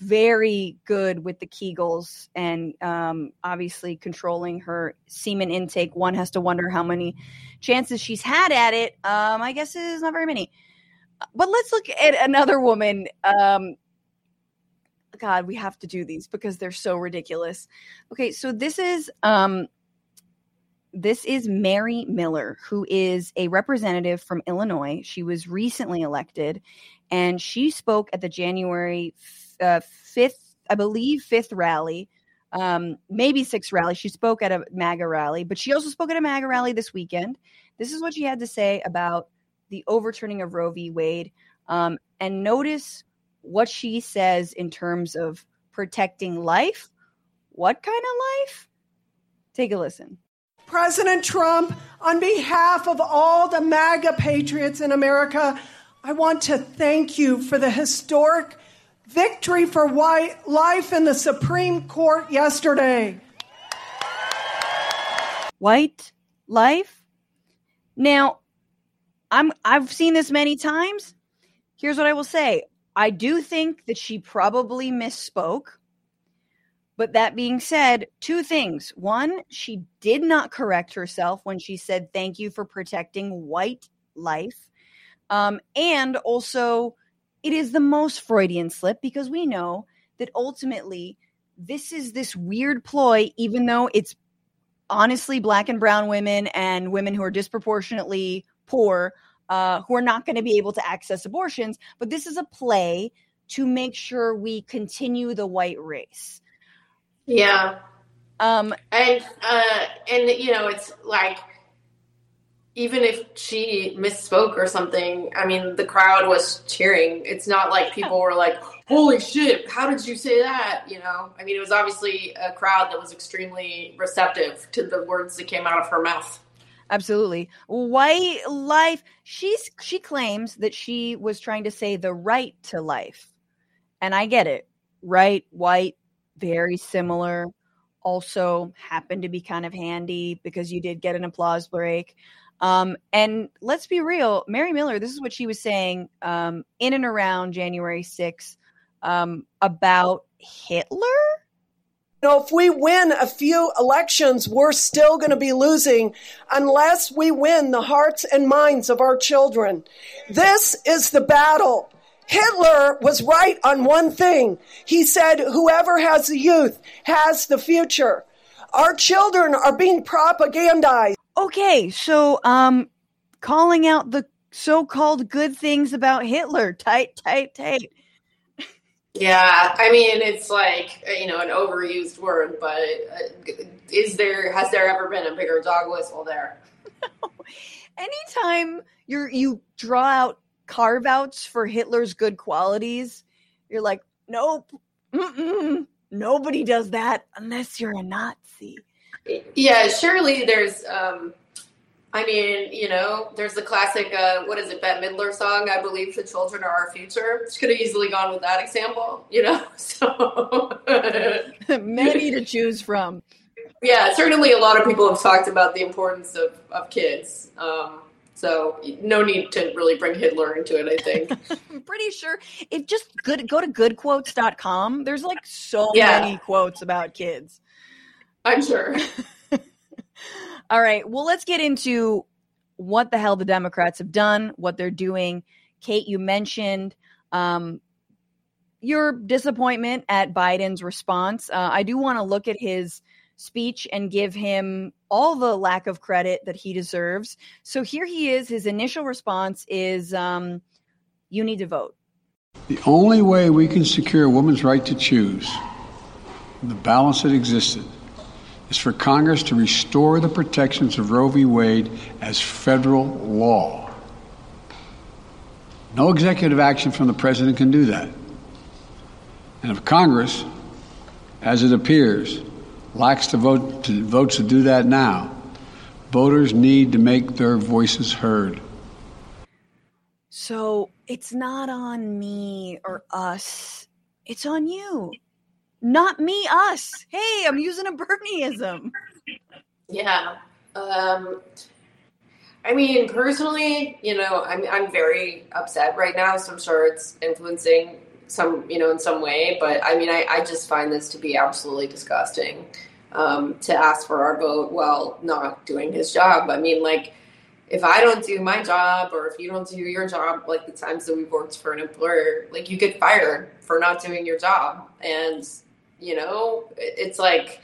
B: very good with the Kegels and um, obviously controlling her semen intake. One has to wonder how many chances she's had at it. Um, I guess it is not very many. But let's look at another woman. Um, God, we have to do these because they're so ridiculous. Okay, so this is um, this is Mary Miller, who is a representative from Illinois. She was recently elected, and she spoke at the January uh, fifth, I believe, fifth rally, um, maybe sixth rally. She spoke at a MAGA rally, but she also spoke at a MAGA rally this weekend. This is what she had to say about the overturning of Roe v. Wade. Um, and notice what she says in terms of protecting life. What kind of life? Take a listen.
D: President Trump, on behalf of all the MAGA patriots in America, I want to thank you for the historic victory for white life in the Supreme Court yesterday.
B: White life? Now, I'm I've seen this many times. Here's what I will say. I do think that she probably misspoke. But that being said, two things. One, she did not correct herself when she said thank you for protecting white life. Um, and also, it is the most Freudian slip because we know that ultimately this is this weird ploy, even though it's honestly black and brown women and women who are disproportionately poor uh, who are not going to be able to access abortions. But this is a play to make sure we continue the white race.
A: Yeah. Um, and uh, and you know, it's like even if she misspoke or something, I mean, the crowd was cheering. It's not like people were like, "Holy shit, how did you say that?" You know, I mean, it was obviously a crowd that was extremely receptive to the words that came out of her mouth.
B: Absolutely. White life. She's she claims that she was trying to say the right to life. And I get it. Right, white, very similar. Also happened to be kind of handy because you did get an applause break. Um, and let's be real, Mary Miller, this is what she was saying um, in and around January 6th um, about Hitler.
D: You know, if we win a few elections, we're still going to be losing unless we win the hearts and minds of our children. This is the battle. Hitler was right on one thing. He said, whoever has the youth has the future. Our children are being propagandized.
B: Okay, so um calling out the so-called good things about Hitler. [laughs] Tight, tight, tight.
A: Yeah, I mean it's like you know an overused word, but uh, is there has there ever been a bigger dog whistle there? [laughs]
B: Anytime you you draw out carve outs for Hitler's good qualities, you're like, nope, mm-mm, nobody does that unless you're a Nazi.
A: Yeah, surely there's. Um, I mean, you know, there's the classic, uh, what is it, Bette Midler song, I believe the children are our future. She could have easily gone with that example, you know? [laughs] So [laughs]
B: many to choose from.
A: Yeah, certainly a lot of people have talked about the importance of, of kids. Um, so no need to really bring Hitler into it, I think. [laughs]
B: I'm pretty sure if just good go to goodquotes.com, there's like so yeah. many quotes about kids.
A: I'm sure. [laughs]
B: All right. Well, let's get into what the hell the Democrats have done, what they're doing. Kate, you mentioned um, your disappointment at Biden's response. Uh, I do want to look at his speech and give him all the lack of credit that he deserves. So here he is. His initial response is um, you need to vote.
E: The only way we can secure a woman's right to choose, the balance that existed, is for Congress to restore the protections of Roe v. Wade as federal law. No executive action from the president can do that. And if Congress, as it appears, lacks the vote to, votes to do that now, voters need to make their voices heard.
B: So it's not on me or us. It's on you. Not me, us. Hey, I'm using a Bernieism.
A: Yeah. Um, I mean, personally, you know, I'm I'm very upset right now, so I'm sure it's influencing some, you know, in some way. But I mean, I, I just find this to be absolutely disgusting um, to ask for our vote while not doing his job. I mean, like, if I don't do my job or if you don't do your job, like the times that we've worked for an employer, like you get fired for not doing your job. And, you know, it's like,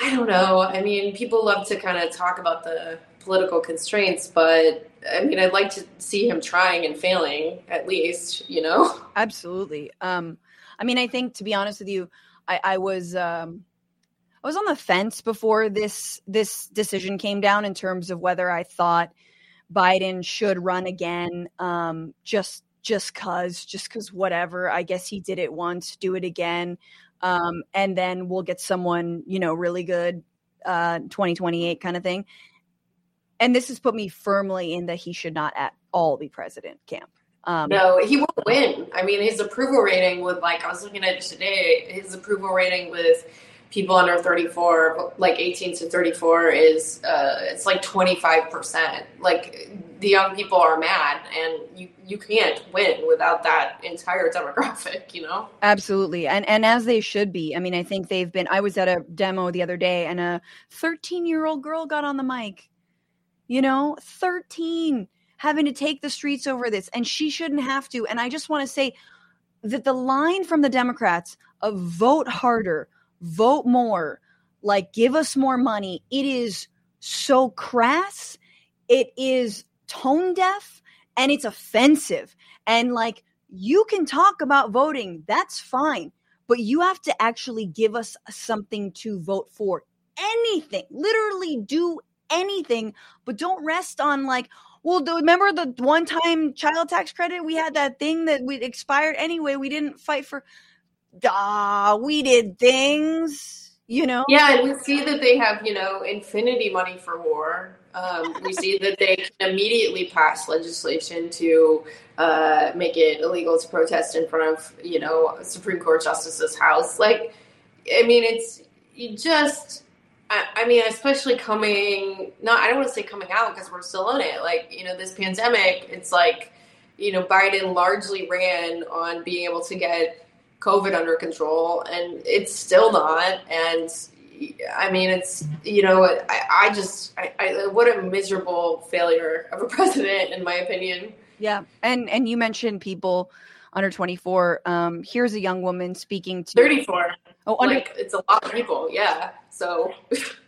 A: I don't know. I mean, people love to kind of talk about the political constraints, but I mean, I'd like to see him trying and failing at least, you know? [laughs]
B: Absolutely. Um, I mean, I think to be honest with you, I, I was, um, I was on the fence before this this decision came down in terms of whether I thought Biden should run again. Um, just just cause, just cause whatever. I guess he did it once, do it again, um, and then we'll get someone you know really good, uh, twenty twenty eight kind of thing. And this has put me firmly in that he should not at all be president camp.
A: Um, no, he won't win. I mean, his approval rating with like I was looking at it today. His approval rating with people under 34 like 18 to 34 is uh, it's like 25% like the young people are mad and you you can't win without that entire demographic you know?
B: Absolutely. And and as they should be. I mean i think they've been i was at a demo the other day and a 13 year old girl got on the mic. You know 13 having to take the streets over this and she shouldn't have to. And i just want to say that the line from the democrats of vote harder vote more, like give us more money. It is so crass. It is tone deaf and it's offensive. And like you can talk about voting, that's fine, but you have to actually give us something to vote for. Anything, literally do anything, but don't rest on like, well, remember the one time child tax credit? We had that thing that we expired anyway. We didn't fight for ah, we did things, you know?
A: Yeah, and we see that they have, you know, infinity money for war. Um, we see [laughs] that they can immediately pass legislation to uh, make it illegal to protest in front of, you know, Supreme Court justice's house. Like, I mean, it's you just. I, mean, especially coming, not, I don't want to say coming out because we're still in it. Like, you know, this pandemic, it's like, you know, Biden largely ran on being able to get COVID under control, and it's still not. And I mean, it's you know, I, I just, I, I, what a miserable failure of a [laughs] president, in my opinion.
B: Yeah, and and you mentioned people under 24. Um, here's a young woman speaking to
A: 34. Oh, under- like it's a lot of people. Yeah, so. [laughs]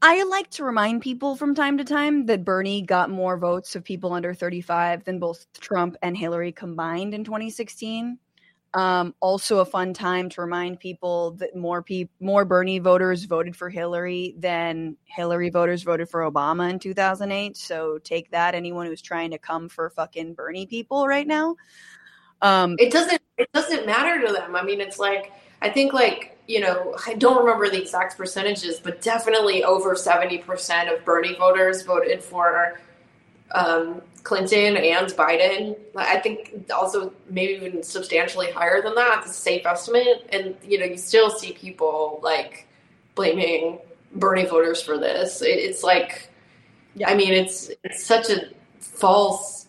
B: I like to remind people from time to time that Bernie got more votes of people under 35 than both Trump and Hillary combined in 2016. Um, also, a fun time to remind people that more pe- more Bernie voters voted for Hillary than Hillary voters voted for Obama in 2008. So take that, anyone who's trying to come for fucking Bernie people right now.
A: Um, it doesn't it doesn't matter to them. I mean, it's like I think like you know, I don't remember the exact percentages, but definitely over 70% of Bernie voters voted for um, Clinton and Biden. I think also maybe even substantially higher than that. It's a safe estimate. And, you know, you still see people like blaming Bernie voters for this. It, it's like, yeah. I mean, it's, it's such a false,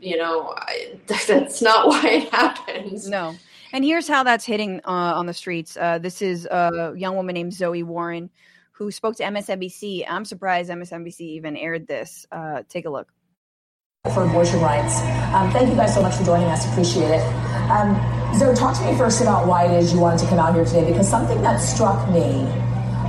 A: you know, I, [laughs] that's not why it happens.
B: No. And here's how that's hitting uh, on the streets. Uh, this is a young woman named Zoe Warren who spoke to MSNBC. I'm surprised MSNBC even aired this. Uh, take a look.
F: For abortion rights. Um, thank you guys so much for joining us. Appreciate it. Um, Zoe, talk to me first about why it is you wanted to come out here today because something that struck me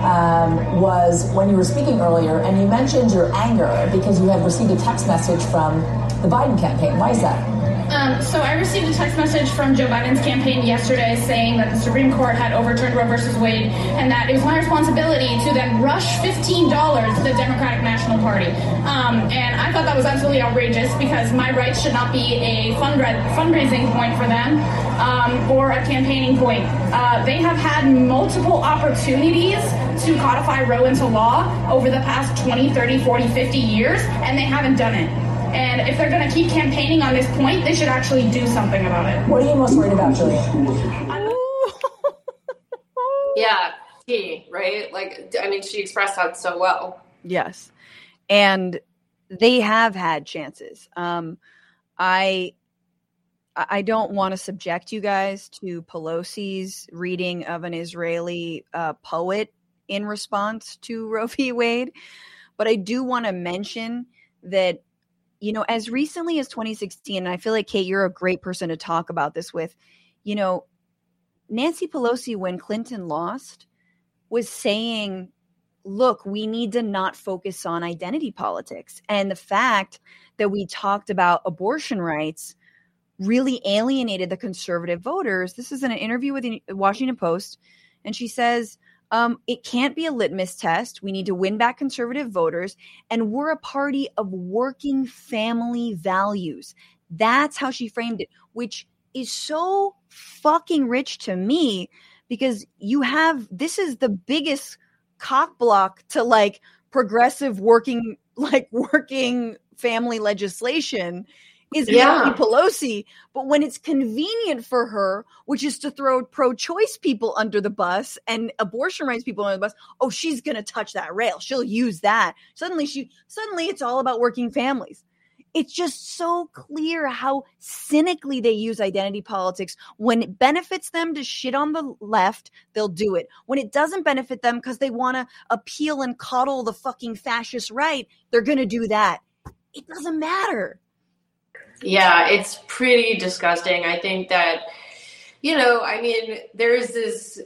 F: um, was when you were speaking earlier and you mentioned your anger because you had received a text message from the Biden campaign. Why is that?
G: Um, so I received a text message from Joe Biden's campaign yesterday saying that the Supreme Court had overturned Roe versus Wade and that it was my responsibility to then rush $15 to the Democratic National Party. Um, and I thought that was absolutely outrageous because my rights should not be a fundra- fundraising point for them um, or a campaigning point. Uh, they have had multiple opportunities to codify Roe into law over the past 20, 30, 40, 50 years, and they haven't done it. And if they're going to keep campaigning on this point, they should actually do something about it.
F: What are you most worried about, Julia? [laughs]
A: yeah, he, right? Like, I mean, she expressed that so well.
B: Yes. And they have had chances. Um, I I don't want to subject you guys to Pelosi's reading of an Israeli uh, poet in response to [laughs] Roe v. Wade, but I do want to mention that you know, as recently as 2016, and I feel like Kate, you're a great person to talk about this with. You know, Nancy Pelosi, when Clinton lost, was saying, look, we need to not focus on identity politics. And the fact that we talked about abortion rights really alienated the conservative voters. This is in an interview with the Washington Post. And she says, um, it can't be a litmus test. We need to win back conservative voters. And we're a party of working family values. That's how she framed it, which is so fucking rich to me because you have this is the biggest cock block to like progressive working, [laughs] like working family legislation is yeah. Nancy Pelosi. But when it's convenient for her, which is to throw pro-choice people under the bus and abortion rights people under the bus, oh, she's going to touch that rail. She'll use that. Suddenly, she suddenly it's all about working families. It's just so clear how cynically they use identity politics. When it benefits them to shit on the left, they'll do it. When it doesn't benefit them because they want to appeal and coddle the fucking fascist right, they're going to do that. It doesn't matter.
A: Yeah, it's pretty disgusting. I think that you know, I mean, there's this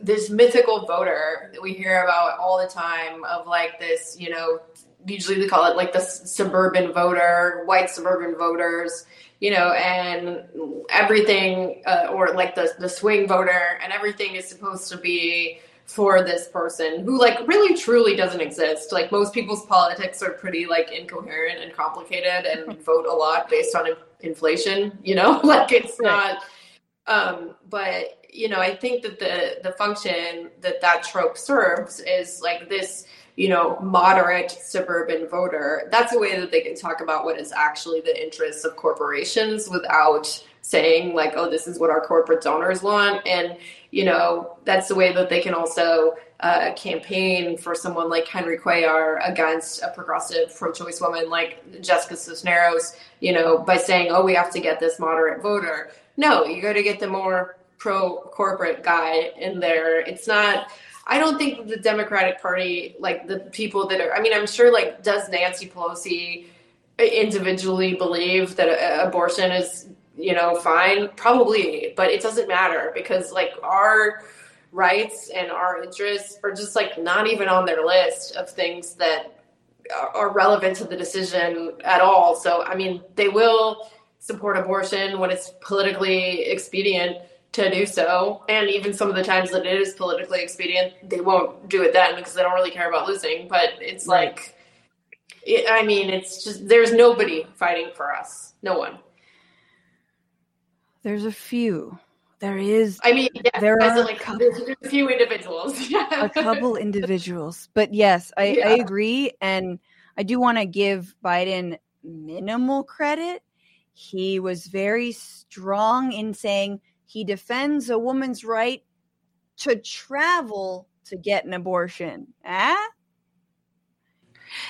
A: this mythical voter that we hear about all the time of like this, you know, usually we call it like the suburban voter, white suburban voters, you know, and everything, uh, or like the the swing voter, and everything is supposed to be for this person who like really truly doesn't exist. Like most people's politics are pretty like incoherent and complicated and [laughs] vote a lot based on inflation, you know? [laughs] like it's not um but you know, I think that the the function that that trope serves is like this you know, moderate suburban voter. That's a way that they can talk about what is actually the interests of corporations without saying like, oh, this is what our corporate donors want. And, you know, that's the way that they can also uh, campaign for someone like Henry Cuellar against a progressive pro-choice woman like Jessica Cisneros, you know, by saying, oh, we have to get this moderate voter. No, you got to get the more pro-corporate guy in there. It's not. I don't think the Democratic Party, like the people that are, I mean, I'm sure, like, does Nancy Pelosi individually believe that abortion is you know, fine, probably, but it doesn't matter because like our rights and our interests are just like not even on their list of things that are relevant to the decision at all. So, I mean, they will support abortion when it's politically expedient to do so. And even some of the times that it is politically expedient, they won't do it then because they don't really care about losing. But it's like, I mean, it's just, there's nobody fighting for us. No one.
B: There's a few. There is.
A: I mean, yeah, there are like couple, a few individuals. [laughs]
B: a couple individuals, but yes, I, yeah. I agree, and I do want to give Biden minimal credit. He was very strong in saying he defends a woman's right to travel to get an abortion. Ah,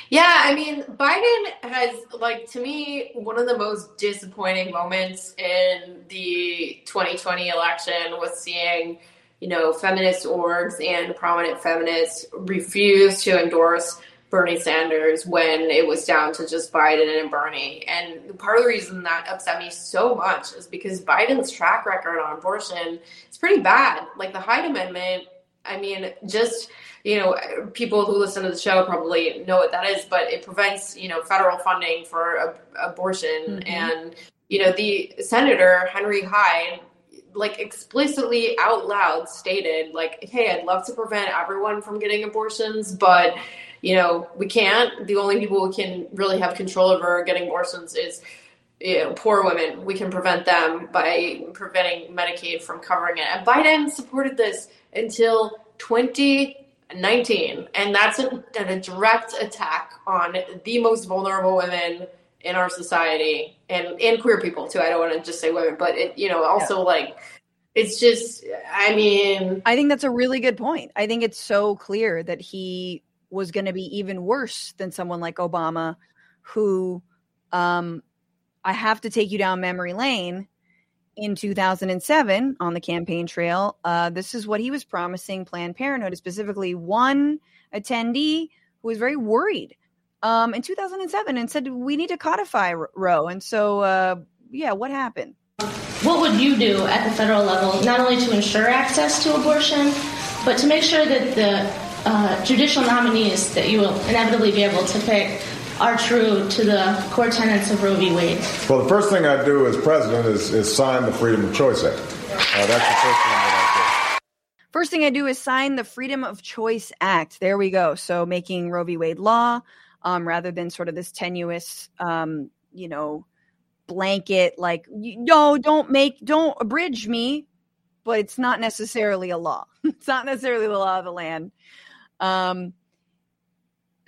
A: yeah, I mean, Biden has, like, to me, one of the most disappointing moments in the 2020 election was seeing, you know, feminist orgs and prominent feminists refuse to endorse Bernie Sanders when it was down to just Biden and Bernie. And part of the reason that upset me so much is because Biden's track record on abortion is pretty bad. Like, the Hyde Amendment, I mean, just you know, people who listen to the show probably know what that is, but it prevents, you know, federal funding for ab- abortion. Mm-hmm. And you know, the senator Henry Hyde like explicitly out loud stated like hey i'd love to prevent everyone from getting abortions but you know we can't the only people who can really have control over getting abortions is you know poor women we can prevent them by preventing medicaid from covering it and biden supported this until 2019 and that's a, a direct attack on the most vulnerable women in our society and and queer people too. I don't want to just say women, but it you know also yeah. like it's just I mean
B: I think that's a really good point. I think it's so clear that he was going to be even worse than someone like Obama who um I have to take you down memory lane in 2007 on the campaign trail. Uh, this is what he was promising Planned Parenthood, specifically one attendee who was very worried um, in 2007 and said we need to codify Roe. And so, uh, yeah, what happened?
H: What would you do at the federal level, not only to ensure access to abortion, but to make sure that the uh, judicial nominees that you will inevitably be able to pick are true to the core tenets of Roe v. Wade?
I: Well, the first thing I do as president is, is sign the Freedom of Choice Act. Uh, that's the first thing that I do.
B: First thing I do is sign the Freedom of Choice Act. There we go. So making Roe v. Wade law, um, rather than sort of this tenuous, um, you know, blanket like no, don't make, don't abridge me, but it's not necessarily a law. [laughs] it's not necessarily the law of the land. Um,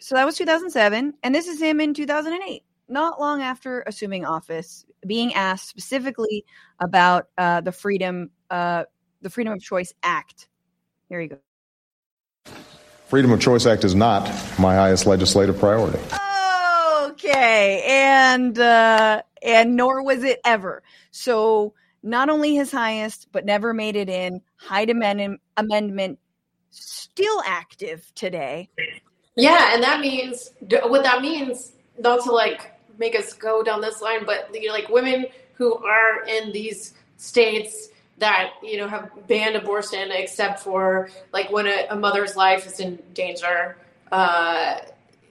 B: so that was 2007, and this is him in 2008, not long after assuming office, being asked specifically about uh, the freedom, uh, the Freedom of Choice Act. Here you go.
I: Freedom of Choice Act is not my highest legislative priority.
B: Okay, and uh, and nor was it ever. So not only his highest, but never made it in. Hyde amendment amendment still active today.
A: Yeah, and that means what that means. Not to like make us go down this line, but you know, like women who are in these states that you know have banned abortion except for like when a, a mother's life is in danger uh,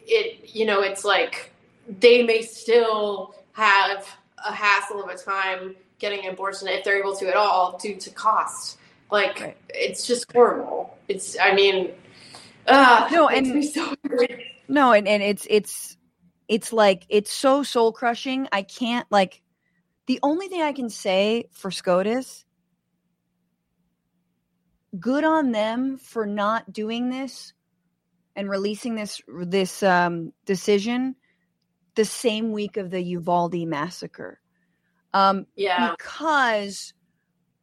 A: it you know it's like they may still have a hassle of a time getting an abortion if they're able to at all due to cost like right. it's just horrible it's i mean uh, no and so
B: no and, and it's it's it's like it's so soul crushing. I can't like the only thing i can say for scotus good on them for not doing this and releasing this this um, decision the same week of the Uvalde massacre. Um,
A: yeah,
B: because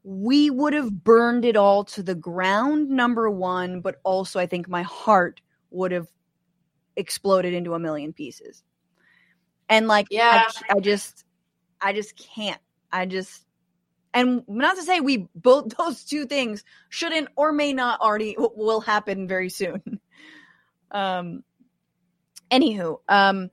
B: we would have burned it all to the ground. Number one, but also I think my heart would have exploded into a million pieces. And like,
A: yeah,
B: I, I just, I just can't. I just and not to say we both [laughs] those two things shouldn't or may not already will happen very soon. [laughs] um anywho, um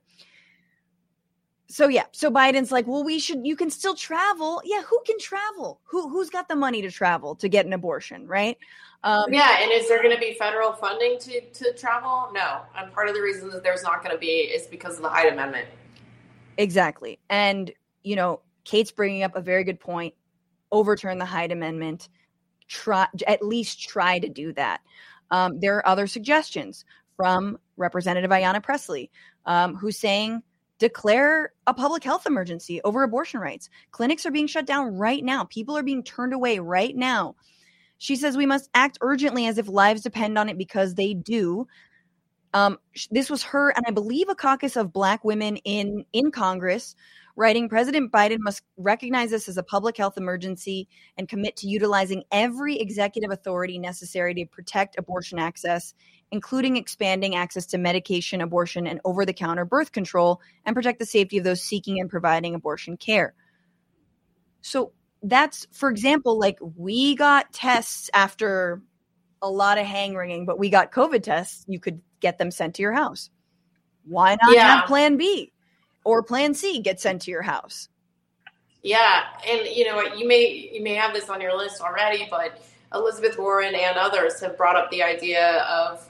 B: so yeah, so Biden's like, well, we should. You can still travel. Yeah, who can travel? Who who's got the money to travel to get an abortion, right?
A: Um, yeah, and is there going to be federal funding to to travel? No, and part of the reason that there's not going to be is because of the Hyde Amendment.
B: Exactly, and you know, Kate's bringing up a very good point overturn the Hyde Amendment. Try at least try to do that. Um, there are other suggestions from Representative Ayanna Pressley, um, who's saying declare a public health emergency over abortion rights. Clinics are being shut down right now. People are being turned away right now. She says we must act urgently as if lives depend on it because they do. Um, this was her and I believe a caucus of black women in in Congress writing President Biden must recognize this as a public health emergency and commit to utilizing every executive authority necessary to protect abortion access, including expanding access to medication, abortion, and over the counter birth control, and protect the safety of those seeking and providing abortion care. So that's, for example, like we got tests after a lot of hang ringing, but we got COVID tests. You could get them sent to your house. Why not yeah. have plan B? Or plan C get sent to your house.
A: Yeah, and you know you may you may have this on your list already, but Elizabeth Warren and others have brought up the idea of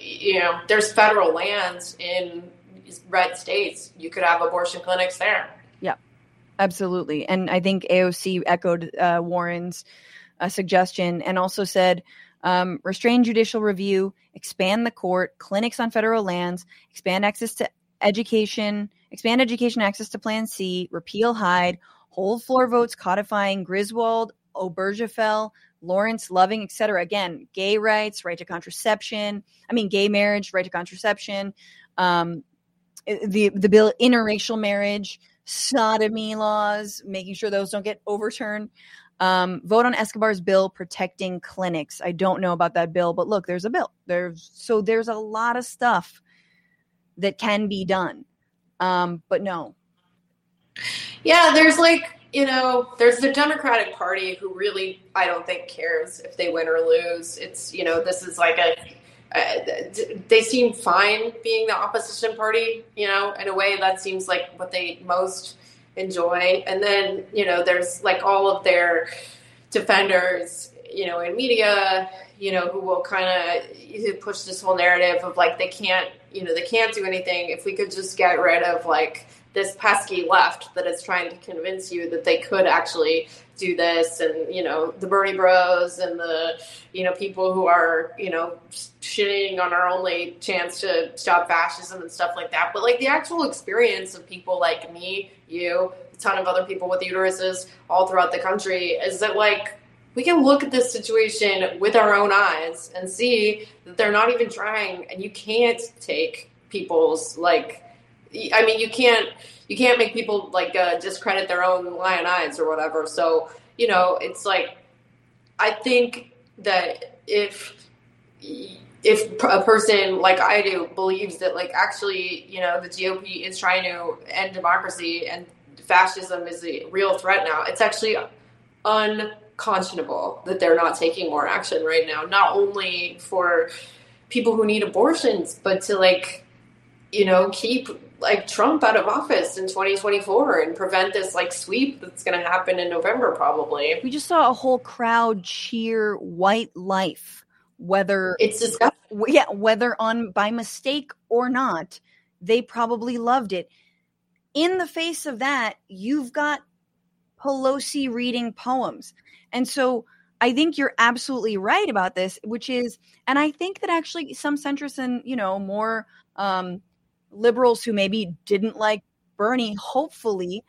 A: you know there's federal lands in red states. You could have abortion clinics there.
B: Yeah. Absolutely. And I think AOC echoed uh, Warren's uh, suggestion and also said um, restrain judicial review, expand the court, clinics on federal lands, expand access to education, expand education access to Plan C, repeal Hyde, hold floor votes codifying Griswold, Obergefell, Lawrence, Loving, etc. Again, gay rights, right to contraception. I mean, gay marriage, right to contraception. Um, the the bill interracial marriage, sodomy laws, making sure those don't get overturned. Um, vote on Escobar's bill protecting clinics. I don't know about that bill, but look, there's a bill. There's so there's a lot of stuff that can be done. Um, but no.
A: Yeah, there's like you know, there's the Democratic Party who really I don't think cares if they win or lose. It's you know, this is like a they seem fine being the opposition party, you know, in a way that seems like what they most enjoy. And then, you know, there's like all of their defenders, you know, in media, you know, who will kind of push this whole narrative of like they can't, you know, they can't do anything. If we could just get rid of like this pesky left that is trying to convince you that they could actually do this and you know the Bernie Bros and the you know people who are you know shitting on our only chance to stop fascism and stuff like that. But like the actual experience of people like me you a ton of other people with uteruses all throughout the country is that like we can look at this situation with our own eyes and see that they're not even trying and you can't take people's like I mean, you can't you can't make people like uh, discredit their own lion eyes or whatever. So you know, it's like I think that if if a person like I do believes that like actually you know the GOP is trying to end democracy and fascism is a real threat now, it's actually unconscionable that they're not taking more action right now. Not only for people who need abortions, but to like you know keep like Trump out of office in 2024 and prevent this like sweep that's going to happen in November probably.
B: We just saw a whole crowd cheer white life whether
A: it's disgusting.
B: Yeah, whether on by mistake or not, they probably loved it. In the face of that, you've got Pelosi reading poems. And so I think you're absolutely right about this, which is, and I think that actually some centrists and, you know, more um, liberals who maybe didn't like Bernie, hopefully,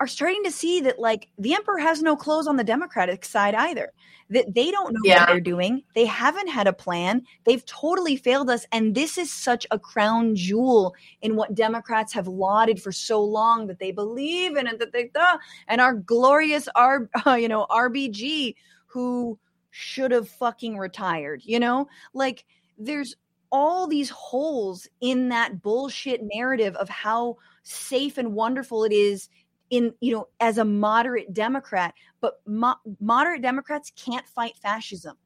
B: are starting to see that like the emperor has no clothes on the Democratic side either. That they don't know yeah. what they're doing. They haven't had a plan. They've totally failed us. And this is such a crown jewel in what Democrats have lauded for so long that they believe in it, that they uh, and our glorious R, [laughs] uh, you know, RBG who should have fucking retired. You know, like there's all these holes in that bullshit narrative of how safe and wonderful it is in you know as a moderate democrat but mo- moderate democrats can't fight fascism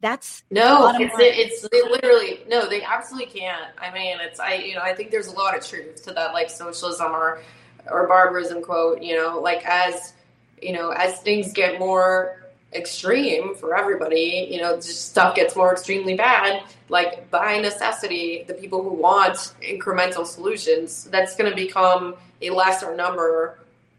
B: that's
A: no it's it's they literally no they absolutely can't i mean it's i you know i think there's a lot of truth to that like socialism or or barbarism quote you know like as you know as things get more extreme for everybody, you know, just stuff gets more extremely bad. Like by necessity, the people who want incremental solutions, that's going to become a lesser number,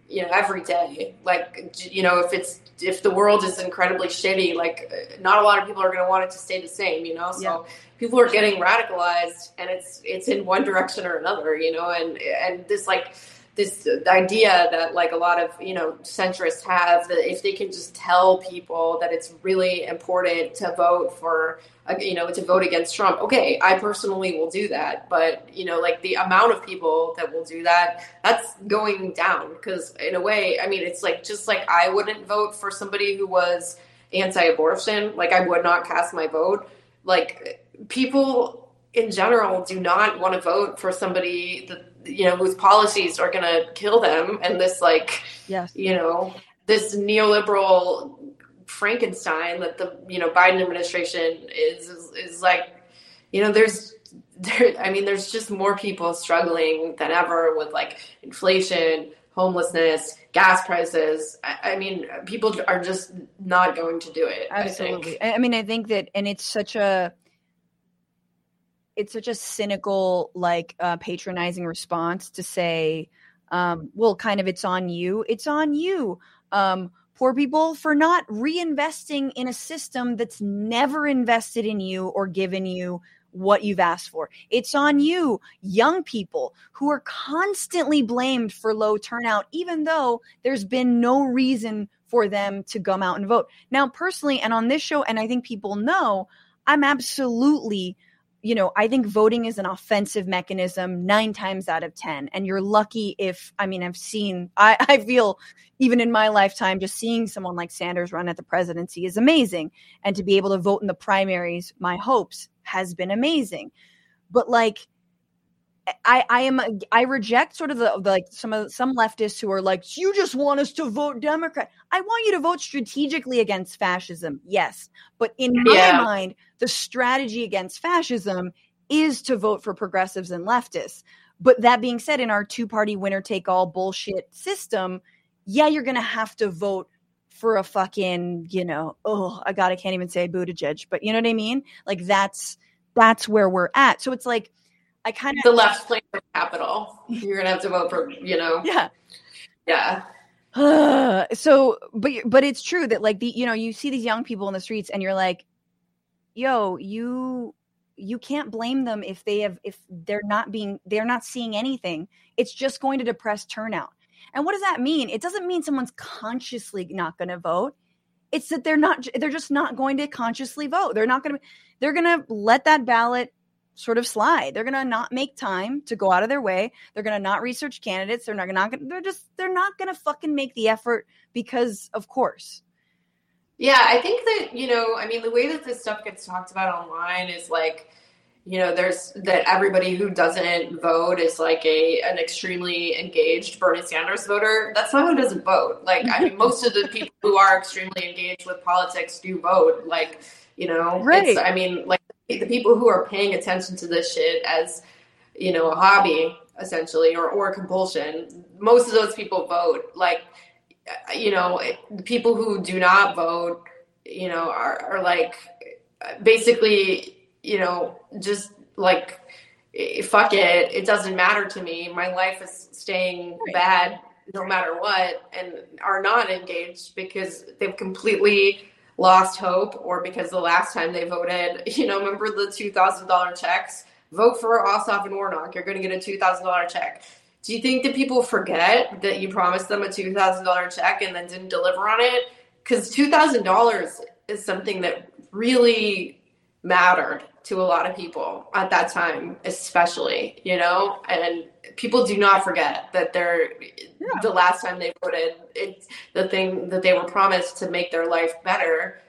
A: you know, every day. Like, you know, if it's if the world is incredibly shitty, like uh, not a lot of people are going to want it to stay the same, you know. So yeah. people are getting radicalized, and it's it's in one direction or another, you know, and and this like this idea that like a lot of you know centrists have that if they can just tell people that it's really important to vote for uh, you know to vote against Trump. Okay, I personally will do that, but you know like the amount of people that will do that that's going down because in a way, I mean it's like just like I wouldn't vote for somebody who was anti-abortion, like I would not cast my vote. Like people in general do not want to vote for somebody that you know whose policies are going to kill them and this like
B: yes.
A: you know this neoliberal frankenstein that the you know biden administration is is, is like you know there's there i mean there's just more people struggling than ever with like inflation homelessness gas prices. I, I mean people are just not going to do it
B: absolutely.
A: I,
B: I mean i think that and it's such a it's such a cynical like uh, patronizing response to say Um, well, kind of, it's on you. It's on you. Um, poor people for not reinvesting in a system that's never invested in you or given you what you've asked for. It's on you, young people who are constantly blamed for low turnout, even though there's been no reason for them to come out and vote. Now, personally, and on this show, and I think people know, I'm absolutely you know, I think voting is an offensive mechanism nine times out of 10. And you're lucky if, I mean, I've seen, I, [laughs] I feel even in my lifetime, just seeing someone like Sanders run at the presidency is amazing. And to be able to vote in the primaries, my hopes has been amazing. But like, I, I am I reject sort of the, the like some of some leftists who are like you just want us to vote Democrat. I want you to vote strategically against fascism, yes, but in my mind, the strategy against fascism is to vote for progressives and leftists. But that being said, in our two party winner take all bullshit system, yeah, you're going to have to vote for a fucking, you know, oh, I God, I can't even say Buttigieg, but you know what I mean? Like that's, that's where we're at. So it's like, I kind of
A: the left playing for capital. You're gonna have to vote for, you know. [laughs]
B: Yeah.
A: Yeah.
B: Uh, [sighs] so, but but it's true that like the you know you see these young people in the streets and you're like, yo, you you can't blame them if they have if they're not being they're not seeing anything. It's just going to depress turnout. And what does that mean? It doesn't mean someone's consciously not going to vote. It's that they're not they're just not going to consciously vote. They're not going to they're going to let that ballot sort of slide. They're going to not make time to go out of their way. They're going to not research candidates. They're not going to they're just they're not going to fucking make the effort because of course.
A: Yeah, I think that, you know, I mean, the way that this stuff gets talked about online is like, you know, there's that everybody who doesn't vote is like a an extremely engaged Bernie Sanders voter. That's not who doesn't vote. Like, I mean, most of the people who are extremely engaged with politics do vote. Like, you know,
B: right.
A: I mean, like the people who are paying attention to this shit as, you know, a hobby essentially or or compulsion. Most of those people vote. Like, you know, people who do not vote, you know, are, are like basically, you know, just like, fuck it. It doesn't matter to me. My life is staying bad no matter what and are not engaged because they've completely lost hope or because the last time they voted, [laughs] you know, remember the $2,000 checks? Vote for Ossoff and Warnock. You're going to get a $2,000 check. Do you think that people forget that you promised them a $2,000 check and then didn't deliver on it? Because $2,000 is something that really mattered to a lot of people at that time, especially, you know, and people do not forget that they're yeah. the last time they voted, it's the thing that they were promised to make their life better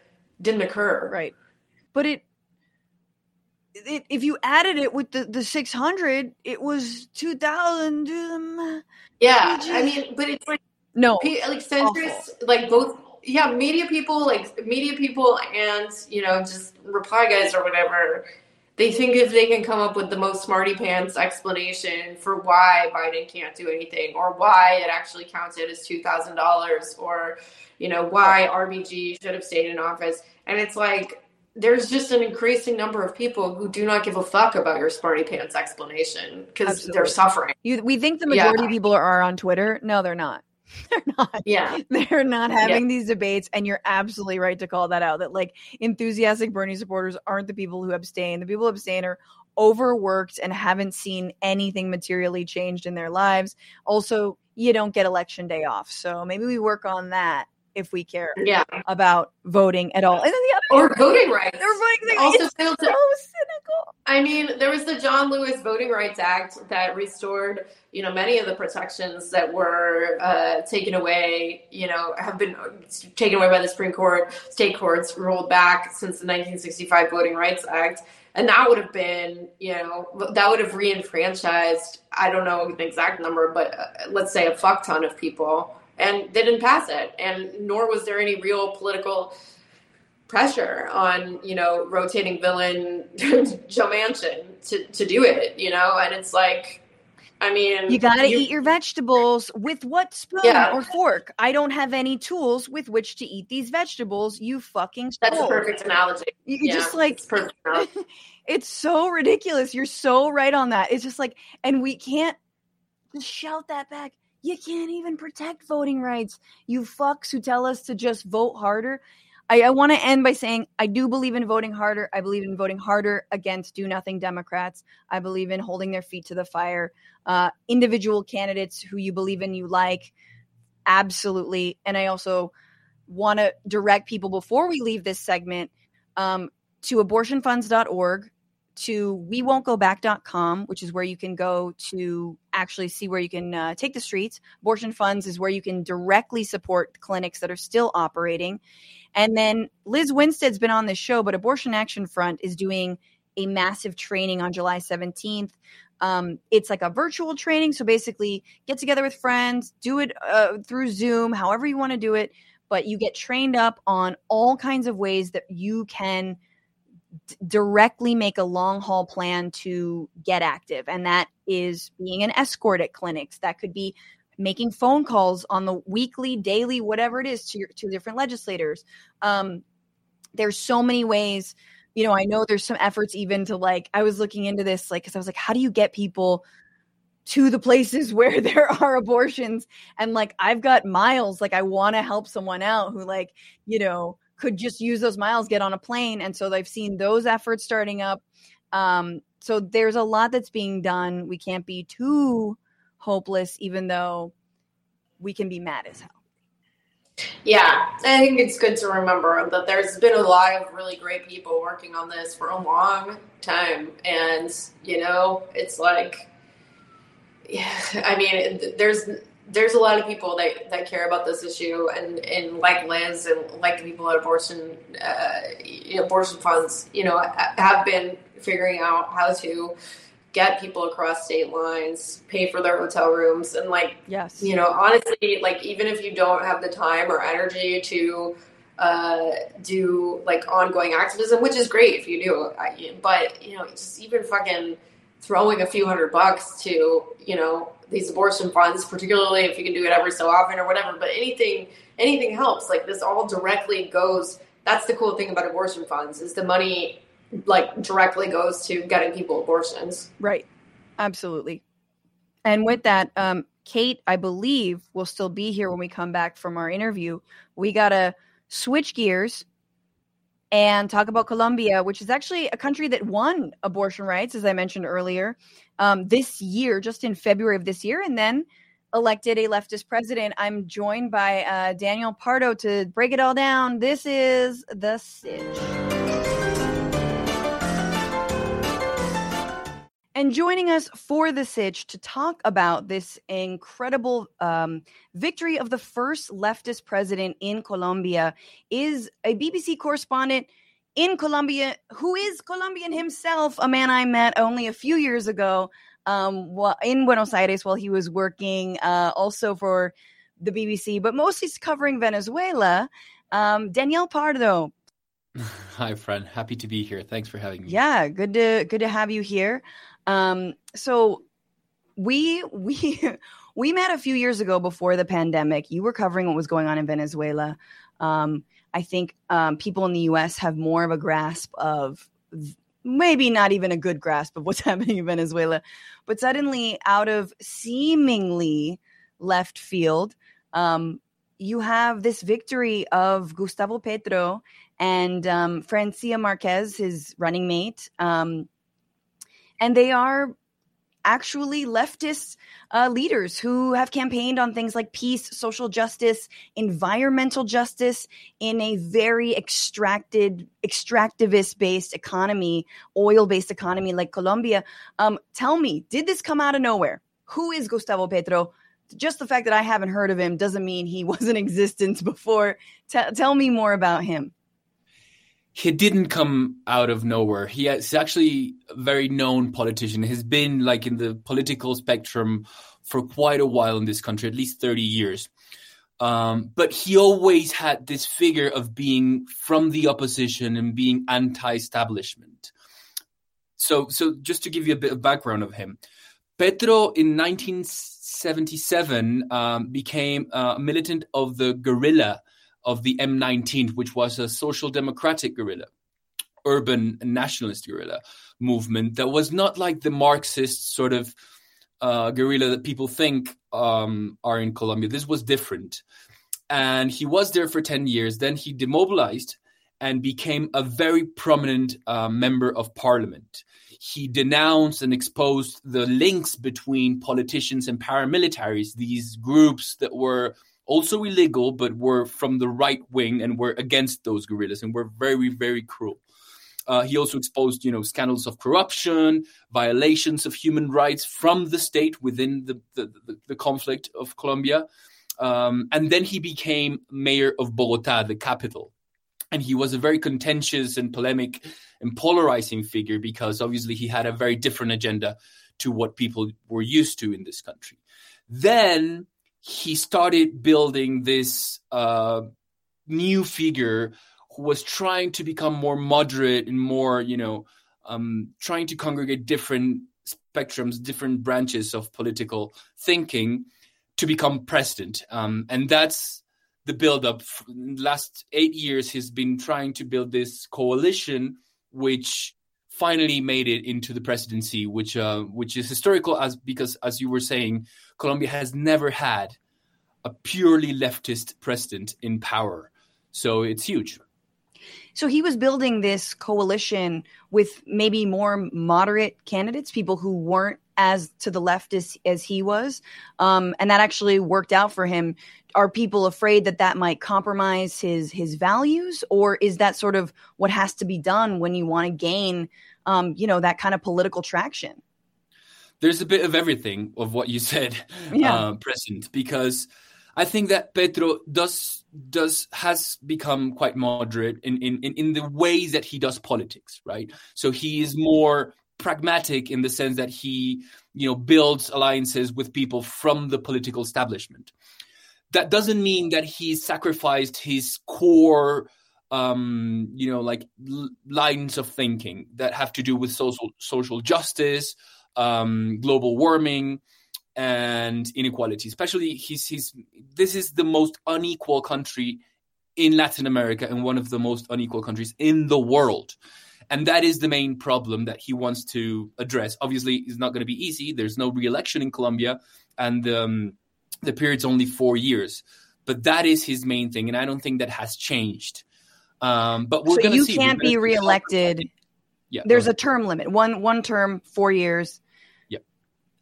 A: didn't occur.
B: Right. But it it, if you added it with the, the 600, it was 2000. Um,
A: yeah. Just, I mean, but it's like,
B: no,
A: like centrists, like both, yeah, media people, like media people and, you know, just reply guys or whatever. They think if they can come up with the most smarty pants explanation for why Biden can't do anything or why it actually counted as $2,000 or, you know, why RBG should have stayed in office. And it's like, there's just an increasing number of people who do not give a fuck about your smarty pants explanation because they're suffering.
B: You, we think the majority yeah. of people are on Twitter. No, they're not. [laughs] They're not.
A: Yeah.
B: They're not having yeah. these debates. And you're absolutely right to call that out. That like enthusiastic Bernie supporters aren't the people who abstain. The people who abstain are overworked and haven't seen anything materially changed in their lives. Also, you don't get election day off. So maybe we work on that if we care
A: yeah.
B: about voting at all. And then the
A: other or voting rights.
B: Or voting also it's so cynical.
A: I mean, there was the John Lewis Voting Rights Act that restored, you know, many of the protections that were uh, taken away, you know, have been taken away by the Supreme Court, state courts rolled back since the 1965 Voting Rights Act. And that would have been, you know, that would have reenfranchised, I don't know the exact number, but uh, let's say a fuck ton of people and they didn't pass it. And nor was there any real political pressure on you know rotating villain [laughs] Joe Manchin to to do it. You know, and it's like. I mean,
B: you got to eat your vegetables with what spoon yeah. or fork? I don't have any tools with which to eat these vegetables. You fucking.
A: That's a perfect analogy.
B: You yeah, just like it's, [laughs] it's so ridiculous. You're so right on that. It's just like, and we can't shout that back You can't even protect voting rights. You fucks who tell us to just vote harder. I, I want to end by saying I do believe in voting harder. I believe in voting harder against do nothing Democrats. I believe in holding their feet to the fire. Uh, individual candidates who you believe in, you like, absolutely. And I also want to direct people before we leave this segment um, to abortionfunds.org to we won't go back.com which is where you can go to actually see where you can uh, take the streets. Abortion funds is where you can directly support clinics that are still operating. And then lizz winstead's been on this show but abortion access front is doing a massive training on july 17th um, it's like a virtual training so basically get together with friends do it uh, through zoom however you want to do it but you get trained up on all kinds of ways that you can – directly make a long haul plan to get active. And that is being an escort at clinics. That could be making phone calls on the weekly, daily, whatever it is to your, to different legislators. Um, there's so many ways. You know, I know there's some efforts even to like. I was looking into this, like, because I was like, how do you get people to the places [laughs] where there are abortions? And like, I've got miles. Like, I want to help someone out who, like, you know, could just use those miles, get on a plane. And so they've seen those efforts starting up. Um, so there's a lot that's being done. We can't be too hopeless, even though we can be mad as hell.
A: Yeah, I think it's good to remember that there's been a lot of really great people working on this for a long time. And, you know, it's like, yeah, [sighs] I mean, there's there's a lot of people that, that care about this issue and, and like Lizz and like the people at abortion uh, abortion funds, you know, have been figuring out how to get people across state lines, pay for their hotel rooms, and like,
B: yes,
A: you know, honestly, like even if you don't have the time or energy to uh, do like ongoing activism, which is great if you do, but you know, just even fucking throwing a few hundred bucks to you know these abortion funds, particularly if you can do it every so often or whatever. But anything anything helps. Like this all directly goes. That's the cool thing about abortion funds is the money like directly goes to getting people abortions.
B: Right. Absolutely. And with that, um, Kate, I believe will still be here when we come back from our interview. We gotta switch gears and talk about Colombia, which is actually a country that won abortion rights, as I mentioned earlier, um, this year, just in February of this year, and then elected a leftist president. I'm joined by uh, Daniel Pardo to break it all down. This is The Sitch. And joining us for the Sitch to talk about this incredible um, victory of the first leftist president in Colombia is a BBC correspondent in Colombia who is Colombian himself, a man I met only a few years ago um, in Buenos Aires while he was working uh, also for the BBC, but mostly covering Venezuela. Um, Daniel Pardo. [laughs]
J: Hi, friend. Happy to be here. Thanks for having me.
B: Yeah, good to good to have you here. Um, so we we [laughs] we met a few years ago before the pandemic. You were covering what was going on in Venezuela. Um, I think um, people in the U.S. have more of a grasp of maybe not even a good grasp of what's [laughs] happening in Venezuela, but suddenly out of seemingly left field, um, you have this victory of Gustavo Petro and um, Francia Marquez, his running mate. Um, and they are actually leftist uh, leaders who have campaigned on things like peace, social justice, environmental justice in a very extracted, extractivist based economy, oil based economy like Colombia. Um, tell me, did this come out of nowhere? Who is Gustavo Petro? Just the fact that I haven't heard of him doesn't mean he [laughs] was in existence before. T- tell me more about him
J: he didn't come out of nowhere. He is actually a very known politician. He's been like in the political spectrum for quite a while in this country, at least 30 years. Um, but he always had this figure of being from the opposition and being anti-establishment. So, so just to give you a bit of background of him, Petro in 1977 um, became a militant of the guerrilla of the M19, which was a social democratic guerrilla, urban nationalist guerrilla movement that was not like the Marxist sort of uh, guerrilla that people think um, are in Colombia. This was different. And he was there for 10 years. Then he demobilized and became a very prominent uh, member of parliament. He denounced and exposed the links between politicians and paramilitaries, these groups that were also illegal, but were from the right wing and were against those guerrillas and were very, very cruel. Uh, he also exposed, you know, scandals of corruption, violations of human rights from the state within the, the, the, the conflict of Colombia. Um, and then he became mayor of Bogota, the capital. And he was a very contentious and polemic and polarizing figure because obviously he had a very different agenda to what people were used to in this country. Then he started building this uh, new figure who was trying to become more moderate and more, you know, um, trying to congregate different spectrums, different branches of political thinking to become president. Um, and that's the buildup. last eight years, he's been trying to build this coalition, which finally made it into the presidency, which uh, which is historical as because, as you were saying, Colombia has never had a purely leftist president in power. So it's huge.
B: So he was building this coalition with maybe more moderate candidates, people who weren't as to the left as, as he was. Um, and that actually worked out for him. Are people afraid that that might compromise his his values, or is that sort of what has to be done when you want to gain, um, you know, that kind of political traction?
J: There's a bit of everything of what you said, yeah. uh, present because I think that Petro does does has become quite moderate in, in, in the ways that he does politics, right? So he is more pragmatic in the sense that he, you know, builds alliances with people from the political establishment. That doesn't mean that he sacrificed his core um, you know, like l- lines of thinking that have to do with social social justice, um, global warming, and inequality. Especially, he's, he's this is the most unequal country in Latin America and one of the most unequal countries in the world. And that is the main problem that he wants to address. Obviously, it's not going to be easy. There's no re-election in Colombia, and um, the period's only four years. But that is his main thing, and I don't think that has changed. Um, but we're
B: so
J: going
B: to
J: see.
B: you can't be reelected.
J: Yeah,
B: there's a term limit. One one term, four years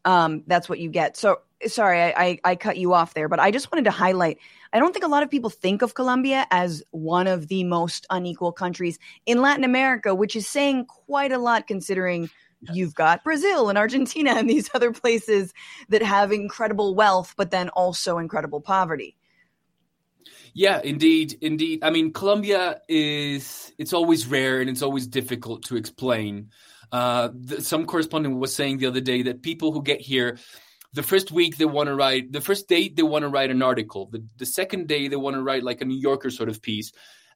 B: um, that's what you get. So sorry, I, I, I cut you off there, but I just wanted to highlight. I don't think a lot of people think of Colombia as one of the most unequal countries in Latin America, which is saying quite a lot considering yes. you've got Brazil and Argentina and these [laughs] other places that have incredible wealth, but then also incredible poverty.
J: Yeah, indeed, indeed. I mean, Colombia is it's always rare and it's always difficult to explain. Uh, the, some correspondent was saying the other day that people who get here, the first week they want to write, the first day they want to write an article. The, the second day they want to write like a New Yorker sort of piece.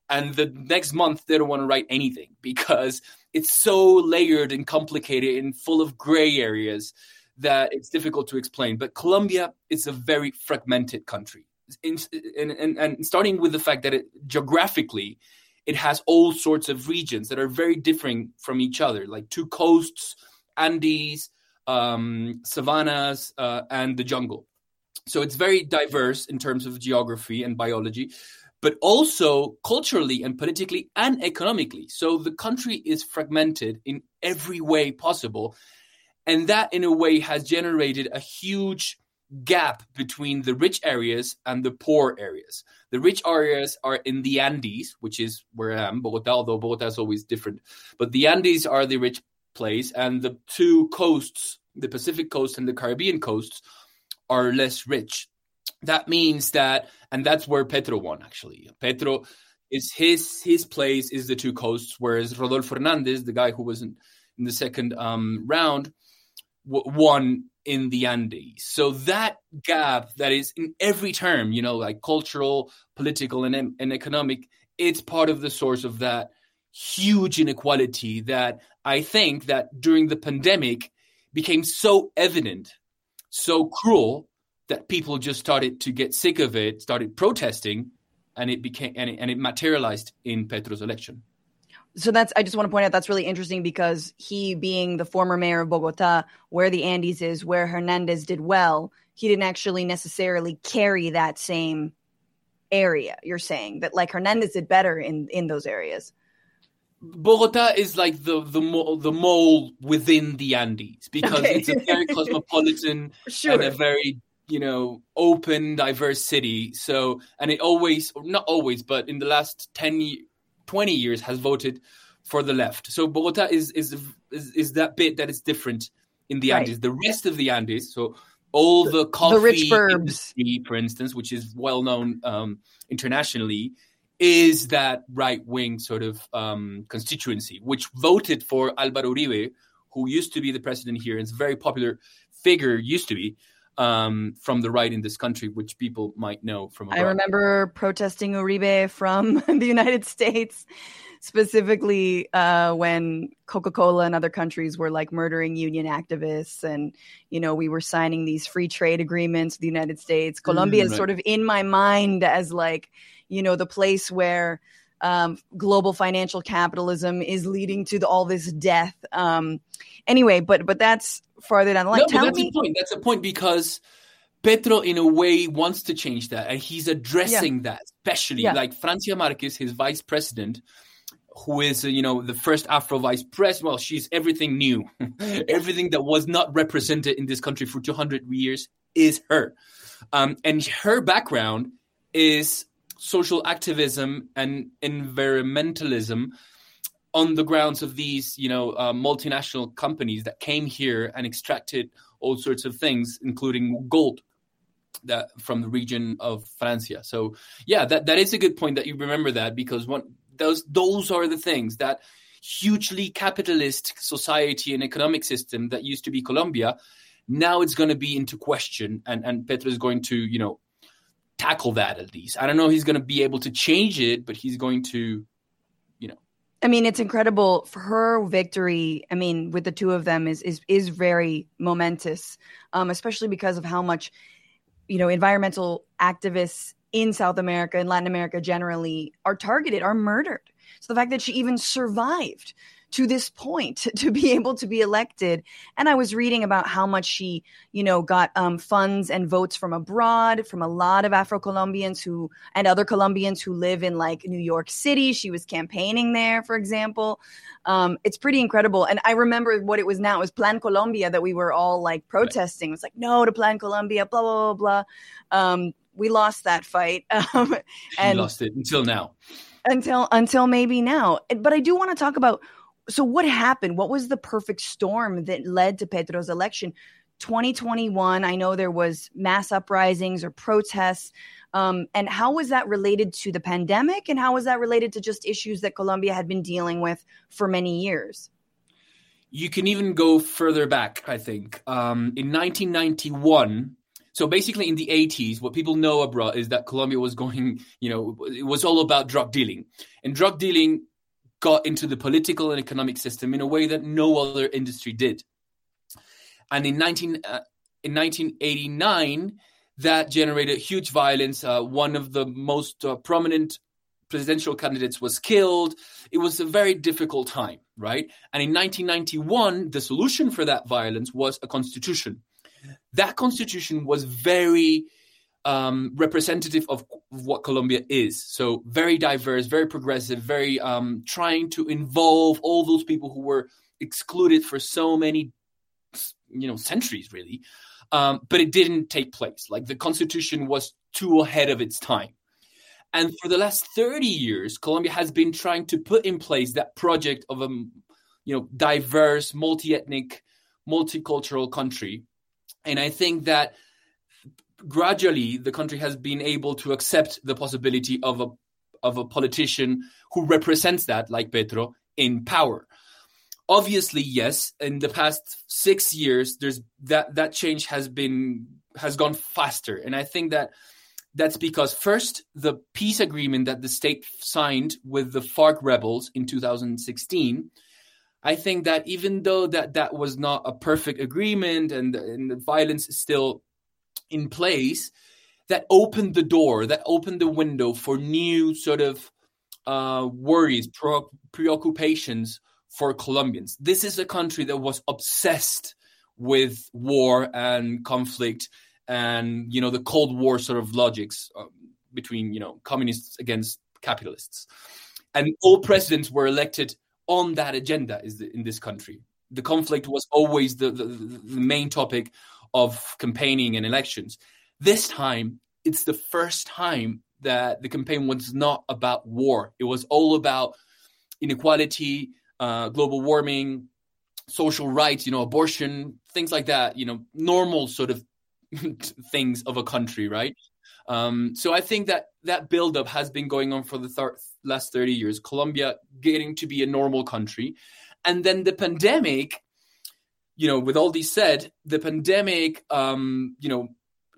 J: And the next month they don't want to write anything because it's so layered and complicated and full of gray areas that it's difficult to explain. But Colombia is a very fragmented country. And, and, and starting with the fact that it geographically it has all sorts of regions that are very different from each other, like two coasts, Andes, um, savannas, uh, and the jungle. So it's very diverse in terms of geography and biology, but also culturally and politically and economically. So the country is fragmented in every way possible. And that, in a way, has generated a huge gap between the rich areas and the poor areas. The rich areas are in the Andes, which is where I am, Bogota, although Bogota is always different. But the Andes are the rich place, and the two coasts, the Pacific coast and the Caribbean coasts, are less rich. That means that, and that's where Petro won actually. Petro is his his place is the two coasts, whereas Rodolfo Hernandez, the guy who was in, in the second um, round, w- won in the Andes. So that gap that is in every term, you know, like cultural, political, and, and economic, it's part of the source of that huge inequality that I think that during the pandemic became so evident, so cruel that people just started to get sick of it, started protesting, and it became and it, and it materialized in Petro's election.
B: so that's I just want to point out that's really interesting because he being the former mayor of Bogota, where the Andes is, where Hernandez did well, he didn't actually necessarily carry that same area. You're saying that like Hernandez did better in in those areas.
J: Bogota is like the the mole, the mole within the Andes because okay. it's a very cosmopolitan sure. [laughs] and a very you know open diverse city so and it always not always but in the last 10 20 years has voted for the left so bogota is is is, is that bit that is different in the right. andes the rest of the andes so all the coffee
B: the rich burbs
J: industry, for instance which is well known um, internationally is that right wing sort of um, constituency which voted for alvaro uribe who used to be the president here and is a very popular figure used to be um, from the right in this country, which people might know from abroad.
B: I remember protesting Uribe from [laughs] the United States, specifically uh, when Coca Cola and other countries were like murdering union activists. And, you know, we were signing these free trade agreements with the United States. Colombia mm, is sort of in my mind as like, you know, the place where. Um, global financial capitalism is leading to the, all this death. Um, anyway, but but that's farther down the line.
J: No, that's
B: me-
J: a point. That's a point because Petro, in a way, wants to change that, and he's addressing yeah. that, especially yeah. like Francia Marquez, his vice president, who is uh, you know the first Afro vice president. Well, she's everything new, [laughs] everything that was not represented in this country for 200 years is her, um, and her background is social activism and environmentalism on the grounds of these, you know, uh, multinational companies that came here and extracted all sorts of things, including gold that from the region of Francia. So yeah, that, that is a good point that you remember that because one those those are the things that hugely capitalist society and economic system that used to be Colombia, now it's going to be into question, and and Petro is going to you know tackle that at least. I don't know he's going to be able to change it, but he's going to you know
B: I mean, it's incredible for her victory. I mean, with the two of them is is is very momentous, um, especially because of how much you know environmental activists in South America and Latin America generally are targeted, are murdered. So the fact that she even survived to this point [laughs] to be able to be elected. And I was reading about how much she, you know, got um, funds and votes from abroad from a lot of Afro Colombians who and other Colombians who live in like New York City. She was campaigning there, for example. Um, it's pretty incredible. And I remember what it was now. It was Plan Colombia that we were all like protesting. It was like, no to Plan Colombia, blah, blah, blah, blah. Um, we lost that fight. [laughs] Um,
J: and lost it until now.
B: Until until maybe now. But I do want to talk about so what happened? What was the perfect storm that led to Petro's election? 2021, I know there was mass uprisings or protests. Um, and how was that related to the pandemic? And how was that related to just issues that Colombia had been dealing with for many years?
J: You can even go further back, I think. Um, in 1991, so basically in the 80s, what people know abroad is that Colombia was going, you know, it was all about drug dealing. And drug dealing got into the political and economic system in a way that no other industry did. And in 19 uh, in 1989, that generated huge violence. Uh, one of the most uh, prominent presidential candidates was killed. It was a very difficult time, right? And in 1991, the solution for that violence was a constitution. That constitution was very um, representative of what Colombia is. So very diverse, very progressive, very um, trying to involve all those people who were excluded for so many, you know, centuries really. Um, but it didn't take place. Like the constitution was too ahead of its time. And for the last 30 years, Colombia has been trying to put in place that project of a, you know, diverse, multi-ethnic, multicultural country. And I think that gradually the country has been able to accept the possibility of a of a politician who represents that, like Petro, in power. Obviously, yes. In the past six years, there's that that change has been has gone faster, and I think that that's because first the peace agreement that the state signed with the FARC rebels in 2016. I think that even though that that was not a perfect agreement and, and the violence is still in place that opened the door, that opened the window for new sort of uh, worries, pro- preoccupations for Colombians. This is a country that was obsessed with war and conflict and you know the Cold War sort of logics uh, between you know communists against capitalists, and all presidents were elected on that agenda is the, in this country. The conflict was always the, the, the main topic of campaigning and elections. This time, it's the first time that the campaign was not about war. It was all about inequality, uh, global warming, social rights, you know, abortion, things like that. You know, normal sort of [laughs] things of a country, right? Um, so I think that that buildup has been going on for the th- last 30 years. Colombia getting to be a normal country. And then the pandemic, you know, with all these said, the pandemic, um, you know,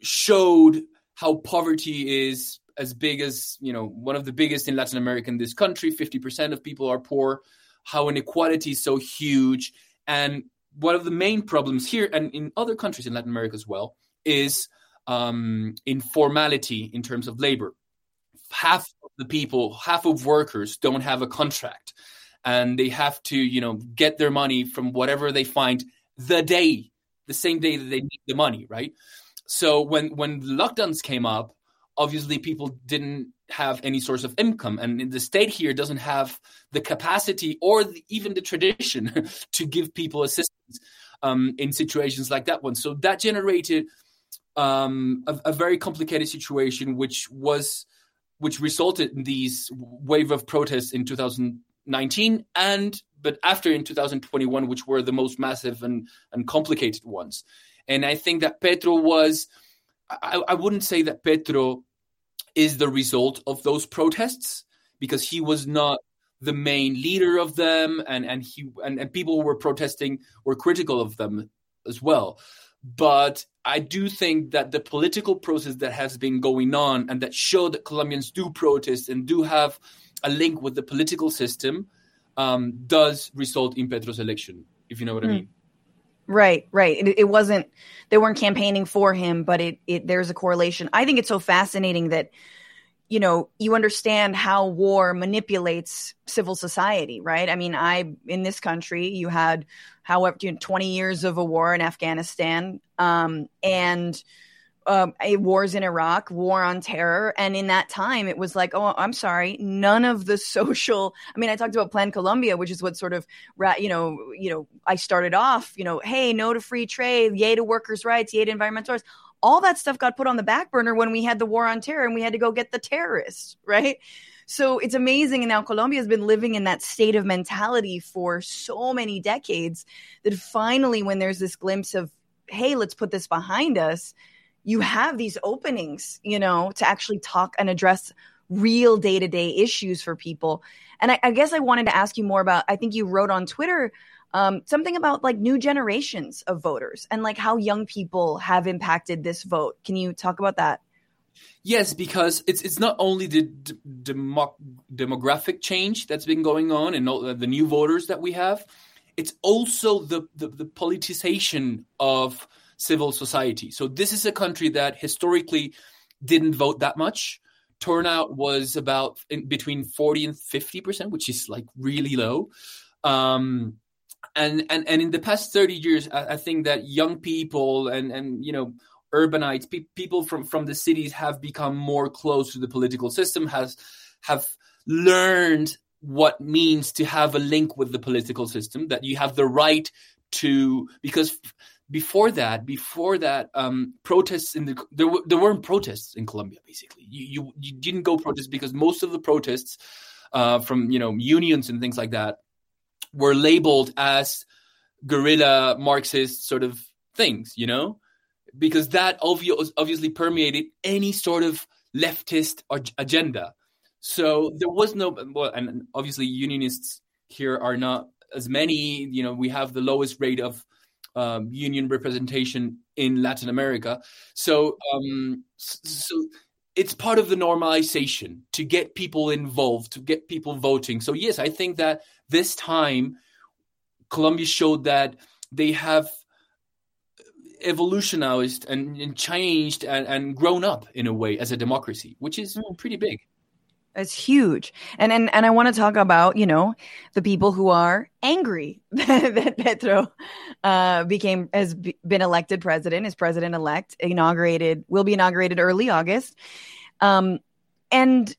J: showed how poverty is as big as, you know, one of the biggest in Latin America in this country. 50% of people are poor, how inequality is so huge. And one of the main problems here and in other countries in Latin America as well is um, informality in terms of labor. Half of the people, half of workers don't have a contract, and they have to, you know, get their money from whatever they find the day, the same day that they need the money, right? So when when lockdowns came up, obviously people didn't have any source of income, and the state here doesn't have the capacity or the, even the tradition [laughs] to give people assistance um, in situations like that one. So that generated um, a, a, very complicated situation, which was which resulted in these wave of protests in 2019 and but after in 2021, which were the most massive and, and complicated ones. And I think that Petro was, I, I wouldn't say that Petro is the result of those protests because he was not the main leader of them and and he and, and people who were protesting were critical of them as well but I do think that the political process that has been going on and that showed that Colombians do protest and do have a link with the political system um, does result in Petro's election, if you know what mm. I hmm. mean.
B: Right, right. It, it, wasn't they weren't campaigning for him, but it, it there's a correlation. I think it's so fascinating that you know you understand how war manipulates civil society, right? I mean, I in this country you had however, you know, 20 years of a war in Afghanistan, um, and um, wars in Iraq, war on terror, and in that time, it was like, oh, I'm sorry, none of the [laughs] social. I mean, I talked about Plan Colombia, which is what sort of, you know, you know, I started off, you know, hey, no to free trade, yay to workers' rights, yay to environmental rights. All that stuff got put on the back burner when we had the war on terror and we had to go get the terrorists, right? So it's amazing. And now Colombia has been living in that state of mentality for so many decades that finally, when there's this glimpse of, hey, let's put this behind us, you have these openings, you know, to actually talk and address real day to day issues for people. And I, I, guess I wanted to ask you more about, I think you wrote on Twitter um, something about like new generations of voters and like how young people have impacted this vote. Can you talk about that?
J: Yes, because it's it's not only the d- demo- demographic change that's been going on and all the new voters that we have, it's also the, the, the politicization of civil society. So this is a country that historically didn't vote that much. Turnout was about in, between 40 and 50 percent, which is like really low. Um, and, and and in the past 30 years, I, I think that young people and and you know urbanites, pe- people from from the cities have become more close to the political system, has have learned what means to have a link with the political system, that you have the right to because before that, before that, um, protests in the there, there weren't protests in Colombia. Basically, you, you you didn't go protest because most of the protests uh, from you know unions and things like that were labeled as guerrilla Marxist sort of things. You know, because that obvious, obviously permeated any sort of leftist agenda. So there was no well, and obviously unionists here are not as many. You know, we have the lowest rate of um, union representation in Latin America. So, um, so it's part of the normalization to get people involved, to get people voting. So yes, I think that this time Colombia showed that they have evolutionized and, and changed and, and, grown up in a way as a democracy, which is mm. pretty big.
B: It's huge. And and and I want to talk about, you know, the people who are angry [laughs] that Petro uh, became has been elected president, is president elect, inaugurated, will be inaugurated early August. Um, and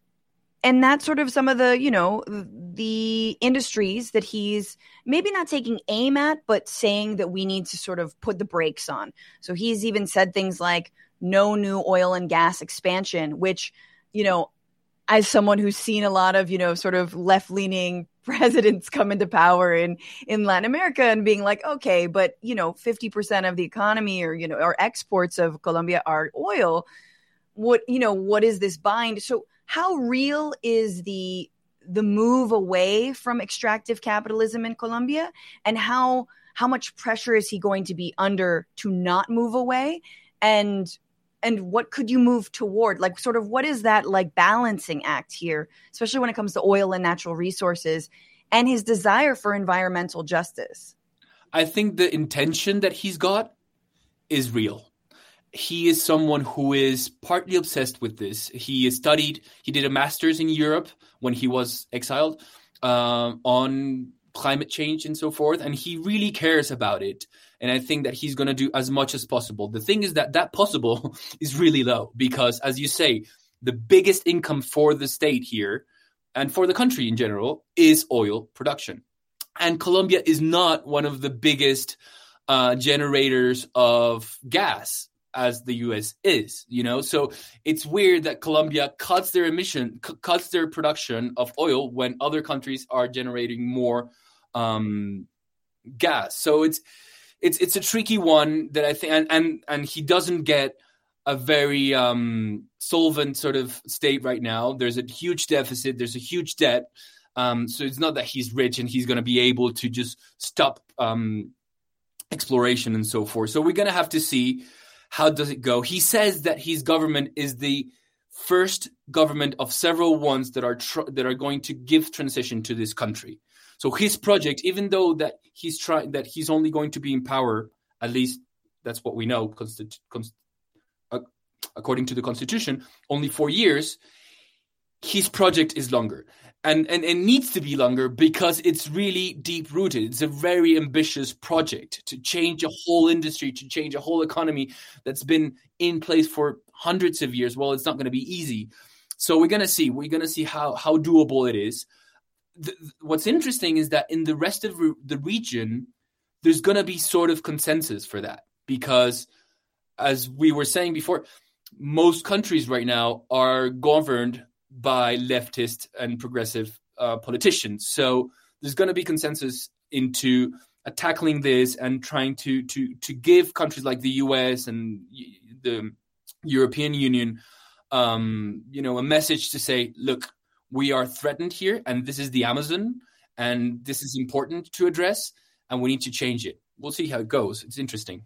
B: and that's sort of some of the, you know, the industries that he's maybe not taking aim at, but saying that we need to sort of put the brakes on. So he's even said things like no new oil and gas expansion, which, you know, as someone who's seen a lot of, you know, sort of left leaning [laughs] presidents come into power in, in Latin America and being like, okay, but, you know, 50% of the economy or, you know, or exports of Colombia are oil. What, you know, what is this bind? So how real is the, the move away from extractive capitalism in Colombia? And how, how much pressure is he going to be under to not move away? And and what could you move toward? Like sort of what is that like balancing act here especially when it comes to oil and natural resources and his desire for environmental justice?
J: I think the intention that he's got is real he is someone who is partly obsessed with this he studied he did a master's in europe when he was exiled uh, on climate change and so forth and he really cares about it and I think that he's going to do as much as possible. The thing is that that possible [laughs] is really low because, as you say, the biggest income for the state here and for the country in general is oil production. And Colombia is not one of the biggest uh, generators of gas as the US is, you know? So it's weird that Colombia cuts their emission, c- cuts their production of oil when other countries are generating more um, gas. So it's it's it's a tricky one that I think, and and, and he doesn't get a very um, solvent sort of state right now. There's a huge deficit. There's a huge debt. Um, so it's not that he's rich and he's going to be able to just stop um, exploration and so forth. So we're going to have to see how does it go. He says that his government is the first government of several ones that are tr- that are going to give transition to this country. So his project, even though that he's trying that he's only going to be in power, at least that's what we know, consti- const- uh, according to the constitution, only four years. His project is longer, and and it needs to be longer because it's really deep rooted. It's a very ambitious project to change a whole industry, to change a whole economy that's been in place for hundreds of years. Well, it's not going to be easy. So we're going to see. We're going to see how how doable it is the, what's interesting is that in the rest of re- the region, there's going to be sort of consensus for that because, as we were saying before, most countries right now are governed by leftist and progressive uh, politicians. So there's going to be consensus into uh, tackling this and trying to to to give countries like the U.S. and the European Union, um, you know, a message to say, look, we are threatened here, and this is the Amazon, and this is important to address, and we need to change it. We'll see how it goes. It's interesting.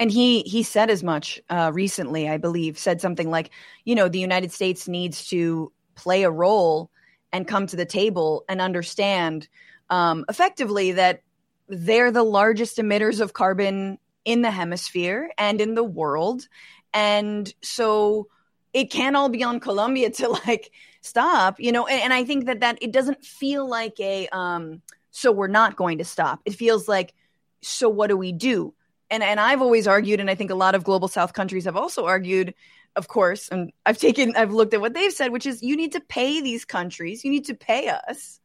B: And he he said as much uh, recently, I believe, said something like, you know, the United States needs to play a role and come to the table and understand um, effectively that they're the largest emitters of carbon in the hemisphere and in the world, and so it can't all be on Colombia to [laughs] like stop, you know, and, and I think that that it doesn't feel like a um so we're not going to stop. It feels like so what do we do? And and I've always argued and I think a lot of global south countries have also argued of course, and I've taken I've looked at what they've said which is you need to pay these countries, you need to pay us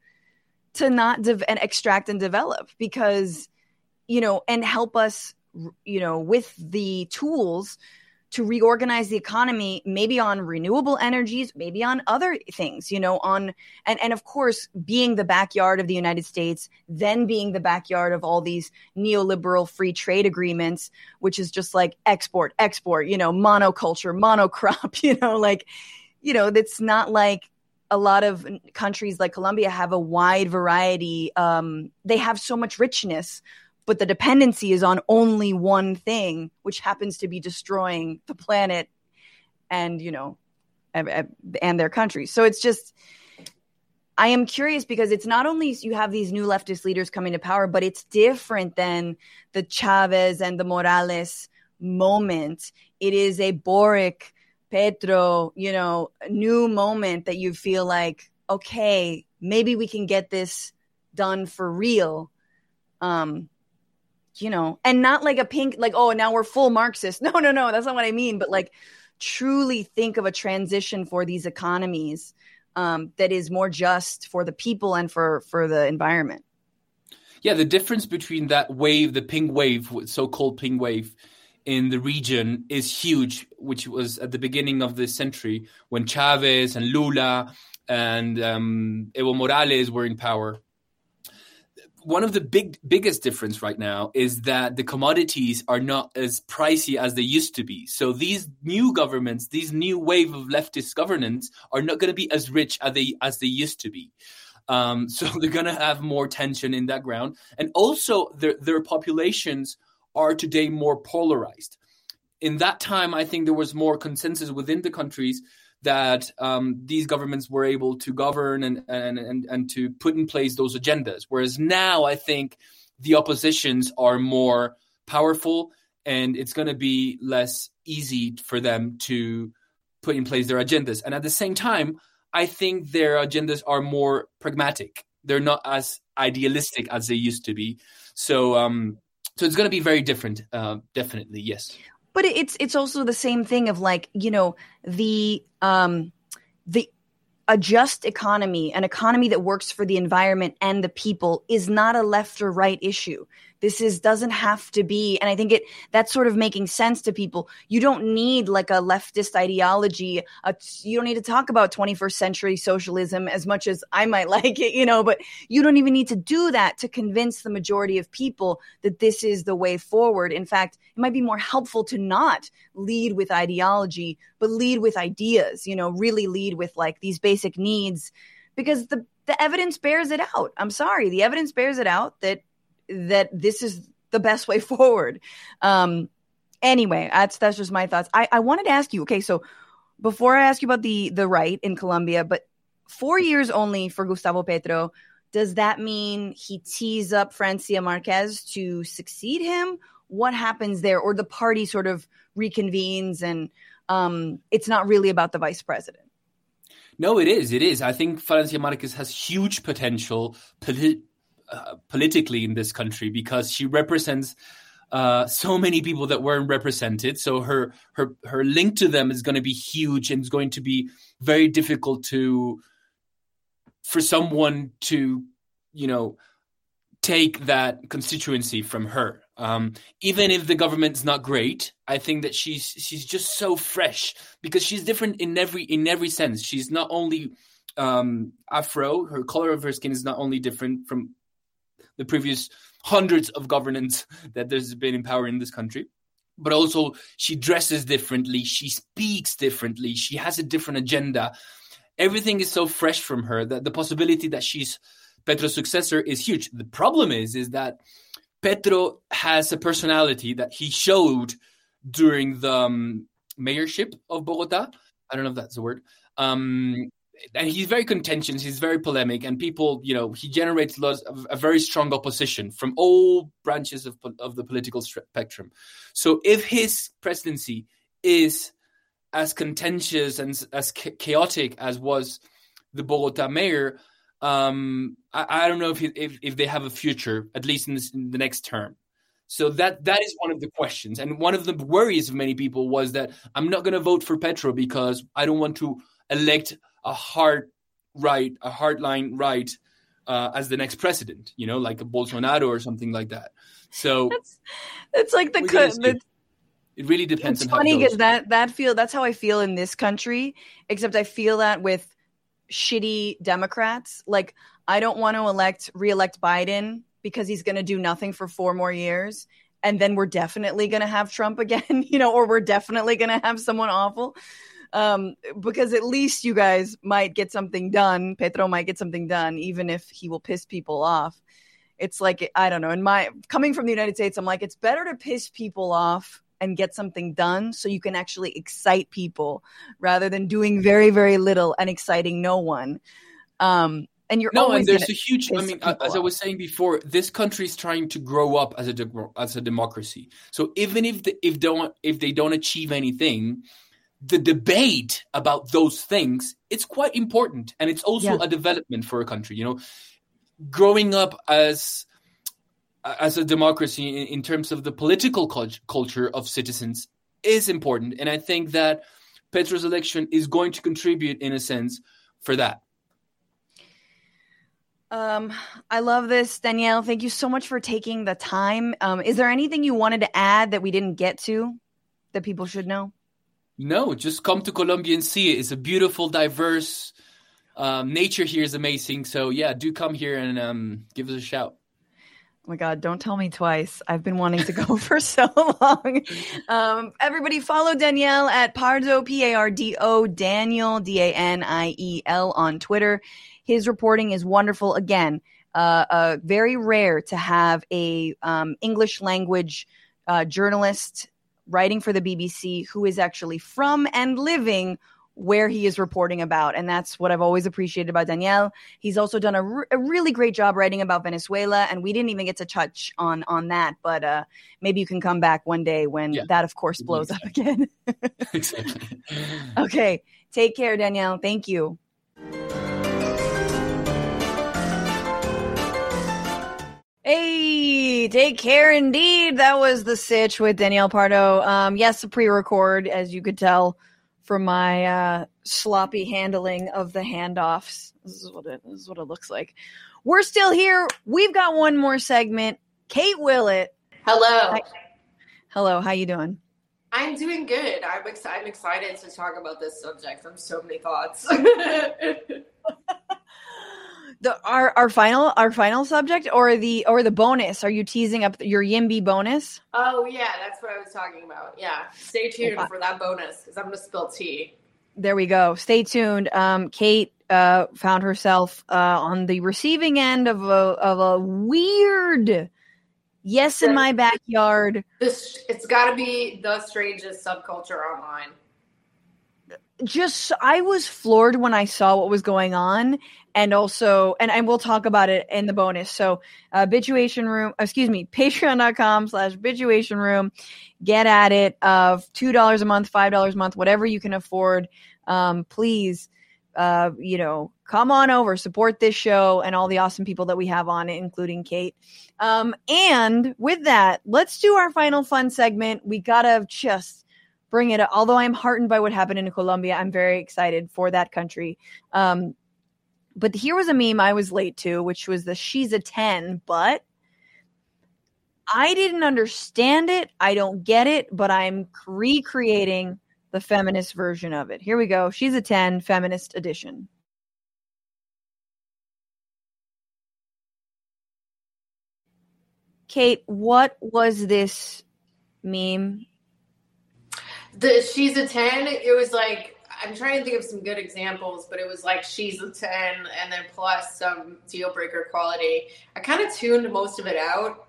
B: to not and extract and develop because you know and help us you know with the tools to reorganize the economy maybe on renewable energies maybe on other things you know on and and of course being the backyard of the united states then being the backyard of all these neoliberal free trade agreements which is just like export export you know monoculture monocrop [laughs] you know like you know that's not like a lot of countries like Colombia have a wide variety. Um, they have so much richness but the dependency is on only one thing, which happens to be destroying the planet and, you know, and their country. So it's just, I am curious because it's not only you have these new leftist leaders coming to power, but it's different than the Chavez and the Morales moment. It is a Boric, Petro, you know, new moment that you feel like, okay, maybe we can get this done for real. Um, you know, and not like a pink, like, oh, now we're full Marxist. [laughs] No, no, no, that's not what I mean. But like, truly think of a transition for these economies um, that is more just for the people and for for the environment.
J: Yeah, the difference between that wave, the pink wave, so-called pink wave, in the region is huge, which was at the beginning of this century when Chavez and Lula and um, Evo Morales were in power one of the big biggest difference right now is that the commodities are not as pricey as they used to be. So these new governments, these new wave of leftist governance, are not going to be as rich as they as they used to be. Um, [laughs] so they're going to have more tension in that ground, and also their their populations are today more polarized. In that time, I think there was more consensus within the countries that um, these governments were able to govern and, and, and, and to put in place those agendas. Whereas now I think the oppositions are more powerful and it's going to be less easy for them to put in place their agendas. And at the same time, I think their agendas are more pragmatic. They're not as idealistic as they used to be. So, um, so it's going to be very different. Uh, definitely, yes
B: but it's it's also the same thing of like you know the um the a just economy, an economy that works for the environment and the people is not a left or right issue. This is doesn't have to be, and I think it that's sort of making sense to people. You don't need like a leftist ideology. A, you don't need to talk about 21st century socialism as much as I might [laughs] like it, you know. But you don't even need to do that to convince the majority of people that this is the way forward. In fact, it might be more helpful to not lead with ideology, but lead with ideas. You know, really lead with like these basic needs, because the the evidence bears it out. I'm sorry, the evidence bears it out that that this is the best way [laughs] forward. Um, anyway, that's that's just my thoughts. I, I wanted to ask you. Okay, so before I ask you about the the right in Colombia, but four years only for Gustavo Petro. Does that mean he tees up Francia Marquez to succeed him? What happens there, or the party sort of reconvenes and um, it's not really about the vice president?
J: No, it is. It is. I think Francia Marquez has huge potential, politi- uh, politically in this country because she represents uh, so many people that weren't represented. So her her her link to them is going to be huge and it's going to be very difficult to for someone to you know take that constituency from her. Um, even if the government's not great, I think that she's she's just so fresh because she's different in every in every sense. She's not only um, Afro, her color of her skin is not only different from the previous hundreds of governance that there's been in power in this country. But also she dresses differently she speaks differently she has a different agenda. Everything is so fresh from her that the possibility that she's petro's successor is huge. The problem is is that petro has a personality that he showed during the um, mayorship of bogota. I don't know if that's the word. Um, and he's very contentious. He's very polemic, and people, you know, he generates lots of a very strong opposition from all branches of of the political spectrum. So, if his presidency is as contentious and as chaotic as was the Bogota mayor, um, I, I, don't know if, he, if, if they have a future, at least in, this, in the next term. So that that is one of the questions, and one of the worries of many people was that I'm not going to vote for Petro because I don't want to elect a hard right, a hardline right uh, as the next president, you know, like a Bolsonaro or something like that. So
B: it's, it's like the, co- the
J: it really depends.
B: It's funny because that that feel that's how I feel in this country. Except I feel that with shitty Democrats. Like I don't want to elect reelect Biden because he's going to do nothing for four more years, and then we're definitely going to have Trump [laughs] again, you know, or we're definitely going to have someone awful um, because at least you guys might get something done. Petro might get something done, even if he will piss people off. It's like I don't know. In my coming from the United States, I'm like it's better to piss people off and get something done so you can actually excite people rather than doing very very little and exciting no one. Um, and you're
J: no, and there's a huge. I mean, as off. I was saying before, this country is trying to grow up as a de- as a democracy. So even if the, if don't if they don't achieve anything, the debate about those things it's quite important and it's also
B: Yeah.
J: a development for a country you know growing up as as a democracy in, in terms of the political cult- culture of citizens is important and i think that petro's election is going to contribute in a sense for that
B: Um, I love this, Daniel. Thank you so much for taking the time. Um, is there anything you wanted to add that we didn't get to that people should know?
J: No, just come to Colombia and see it. It's a beautiful, diverse. Um, nature here is amazing. So yeah, do come here and um, give us a shout.
B: Oh my God, don't tell me twice. I've been wanting to go [laughs] for so long. Um, everybody follow Daniel at Pardo, P A R D O, Daniel, D A N I E L on Twitter. His reporting is wonderful. Again, uh, uh, very rare to have a um, English language uh, journalist writing for the BBC who is actually from and living where he is reporting about. And that's what I've always appreciated about Daniel. He's also done a, re- a really great job writing about Venezuela. And we didn't even get to touch on, on that, but uh, maybe you can come back one day when
J: Yeah.
B: that, of course, blows up again.
J: exactly. [laughs] [laughs]
B: okay. Take care, Daniel. Thank you. Hey, take care indeed. That was the sitch with Daniel Pardo. Um, yes, a pre-record, as you could tell from my uh, sloppy handling of the handoffs. This is what it this is what it looks like. We're still here. We've got one more segment. Kate Willett.
A: Hello.
B: Hi. Hello, how you doing?
A: I'm doing good. I'm, ex- I'm excited to talk about this subject. I have so many thoughts. [laughs] [laughs]
B: The our our final our final subject or the or the bonus? Are you teasing up your Yimby bonus?
A: oh, yeah, that's what I was talking about. Yeah. Stay tuned for that bonus because I'm going to spill tea.
B: There we go. Stay tuned. Um, Kate uh, found herself uh, on the receiving end of a of a weird yes in my backyard.
A: This It's got to be the strangest subculture online.
B: Just I was floored when I saw what was going on, and also, and and we'll talk about it in the bonus. So, uh, Room, excuse me, Patreon.com slash Bitchuation Room. Get at it. Of two dollars a month, five dollars a month, whatever you can afford. Um, please, uh, you know, come on over, support this show and all the awesome people that we have on it, including Kate. Um, and with that, let's do our final fun segment. We gotta just bring it. Although I'm heartened by what happened in Colombia, I'm very excited for that country. Um, but here was a meme I was late to, which was the she's a 10, but I didn't understand it. I don't get it, but I'm recreating the feminist version of it. Here we go. She's a 10, feminist edition. Kate, what was this meme?
A: The she's a 10, it was like, I'm trying to think of some good examples, but it was like she's a 10 and then plus some deal breaker quality. I kind of tuned most of it out.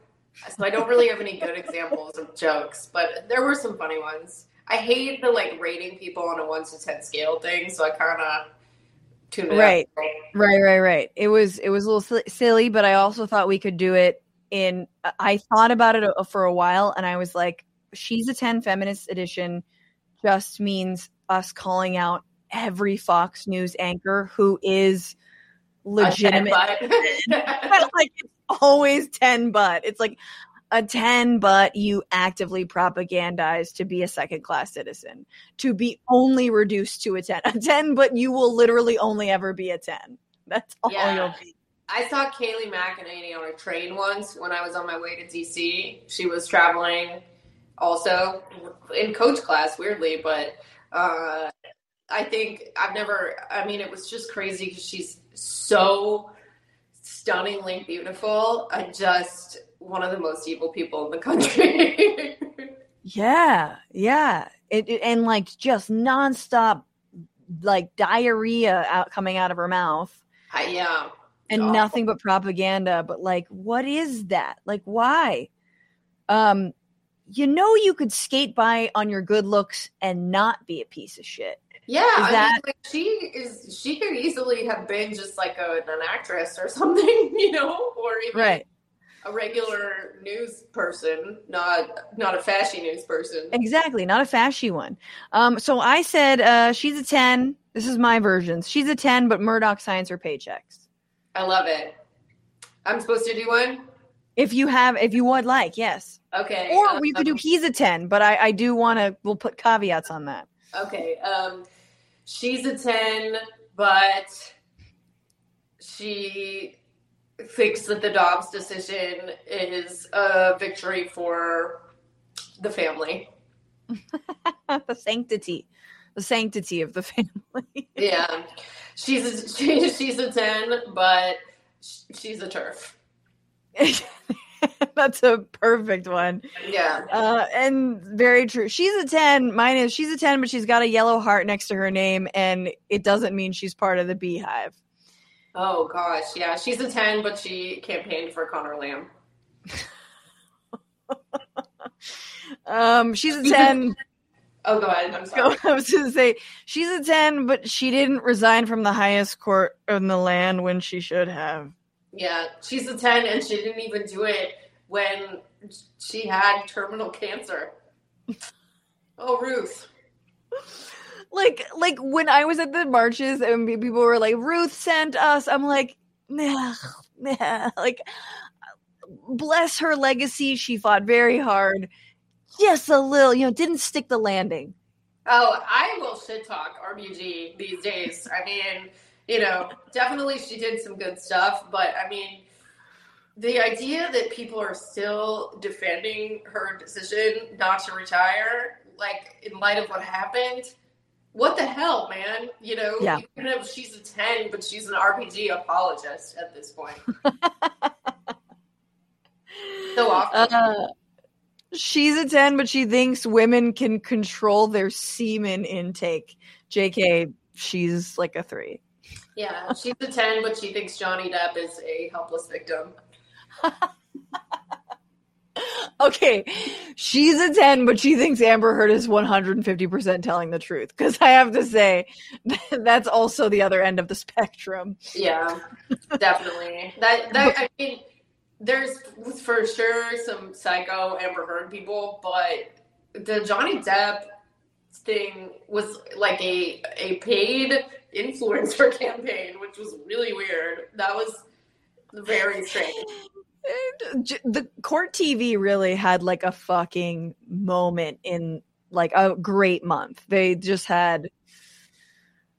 A: So I don't really have any good examples of jokes, but there were some funny ones. I hate the like rating people on a one to ten scale thing, so I kind of tuned it
B: Right.
A: out.
B: Right, right, right. It was it was a little silly, but I also thought we could do it in. I thought about it uh, for a while, and I was like, "She's a ten feminist edition," just means us calling out every Fox News anchor who is legitimate.
A: 10 [laughs] [laughs]
B: like it's always ten, but it's like a ten, but you actively propagandize to be a second class citizen, to be only reduced to a ten, a ten, but you will literally only ever be a ten. That's all
A: Yeah.
B: you'll be.
A: I saw Kayleigh McEnany on a train once when I was on my way to DC. She was traveling also in coach class, weirdly, but uh, I think I've never, I mean, it was just crazy because she's so stunningly beautiful and just one of the most evil people in the country.
B: Yeah, yeah, it, it- and like just nonstop, like diarrhea out coming out of her mouth.
A: I, yeah.
B: and
A: awful.
B: nothing but propaganda but like what is that like why um you know you could skate by on your good looks and not be a piece of shit
A: Yeah,
B: Is
A: I mean,
B: that-
A: like she is. She could easily have been just like a, an actress or [laughs] something, you know, or even
B: right
A: a regular news person, not not a fashy news person.
B: Exactly, not a fashy one. Um, so I said uh, she's a ten. This is my version. She's a ten, but Murdoch signs her paychecks.
A: I love it. I'm supposed to do one.
B: If you have, if you would like, yes.
A: Okay.
B: Or
A: um,
B: you could do he's a ten, but I, I do want to. We'll put caveats on that.
A: Okay. Um, she's a ten, but she thinks that the Dobbs decision is a victory for the family. [laughs]
B: the sanctity, the sanctity of the family.
A: Yeah, she's a, she, [laughs] she's a ten, but she's a TERF. [laughs]
B: That's a perfect one.
A: Yeah.
B: Uh, and very true. She's a 10. Mine is she's a 10, but she's got a yellow heart next to her name, and it doesn't mean she's part of the beehive.
A: Oh, gosh. Yeah. She's a 10, but she campaigned for Conor Lamb. [laughs]
B: um, she's a 10. [laughs]
A: oh, go ahead. I'm sorry.
B: I was going to say she's a 10, but she didn't resign from the highest court in the land when she should have.
A: Yeah, she's a 10 and she didn't even do it when she had terminal cancer. Oh, Ruth.
B: Like like when I was at the marches and people were like Ruth sent us, I'm like, nah, nah. [laughs] like bless her legacy, she fought very hard. Just a little, you know, didn't stick the landing.
A: Oh, I will shit talk RBG these days. I mean, you know, definitely she did some good stuff, but I mean, the idea that people are still defending her decision not to retire, like in light of what happened, what the hell, man? You know,
B: Yeah.
A: even if she's a 10, but she's an RBG apologist at this point. [laughs] so often.
B: Uh, she's a 10, but she thinks women can control their semen intake. JK, she's like a three.
A: Yeah, she's a 10, but she thinks Johnny Depp is a helpless victim. [laughs]
B: Okay, she's a 10, but she thinks Amber Heard is 150% telling the truth. Because I have to say, [laughs] that's also the other end of the spectrum.
A: Yeah, definitely. That that I mean, there's for sure some psycho Amber Heard people, but the Johnny Depp thing was like a a paid influencer [laughs] campaign, which was really weird. That was very strange.
B: The court TV really had like a fucking moment in like a great month. They just had.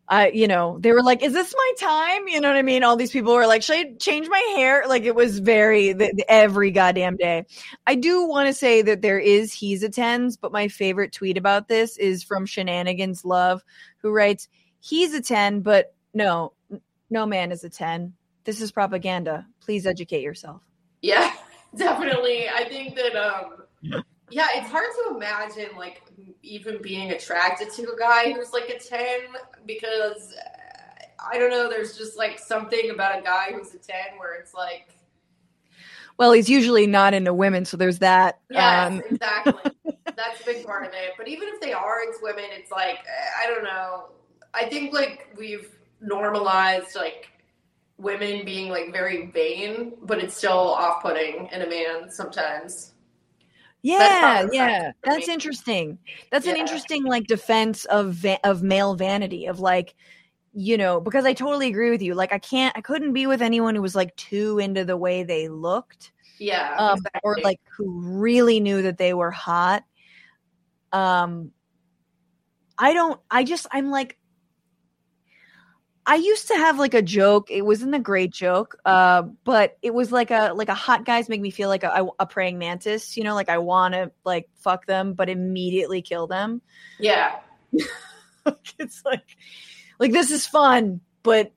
B: I, you know, they were like, "Is this my time?" You know what I mean? All these people were like, "Should I change my hair?" Like it was very the, the- every goddamn day. I do want to say that there is he's a tens, but my favorite tweet about this is from Shenanigans Love, who writes, "He's a ten, but no, no man is a ten. This is propaganda. Please educate yourself."
A: Yeah, [laughs] definitely. I think that um yeah, it's hard to imagine like even being attracted to a guy who's like a 10 because uh, I don't know, there's just like something about a guy who's a 10 where it's like
B: Well, he's usually not into women, so there's that.
A: Yes,
B: Um, [laughs]
A: exactly. That's a big part of it. But even if they are into women, it's like I don't know. I think like we've normalized like women being like very vain, but it's still off-putting in a man sometimes.
B: Yeah, yeah, that's
A: me.
B: interesting. That's an interesting like defense of va- of male vanity of like, you know, because I totally agree with you. Like, I can't, I couldn't be with anyone who was like too into the way they looked,
A: Yeah.
B: um, or like who really knew that they were hot. Um, I don't. I just. I'm like. I used to have like a joke. It wasn't a great joke, uh, but it was like a like a hot guys make me feel like a, a praying mantis. You know, like I want to like fuck them, but immediately kill them.
A: Yeah. [laughs]
B: it's like like this is fun, but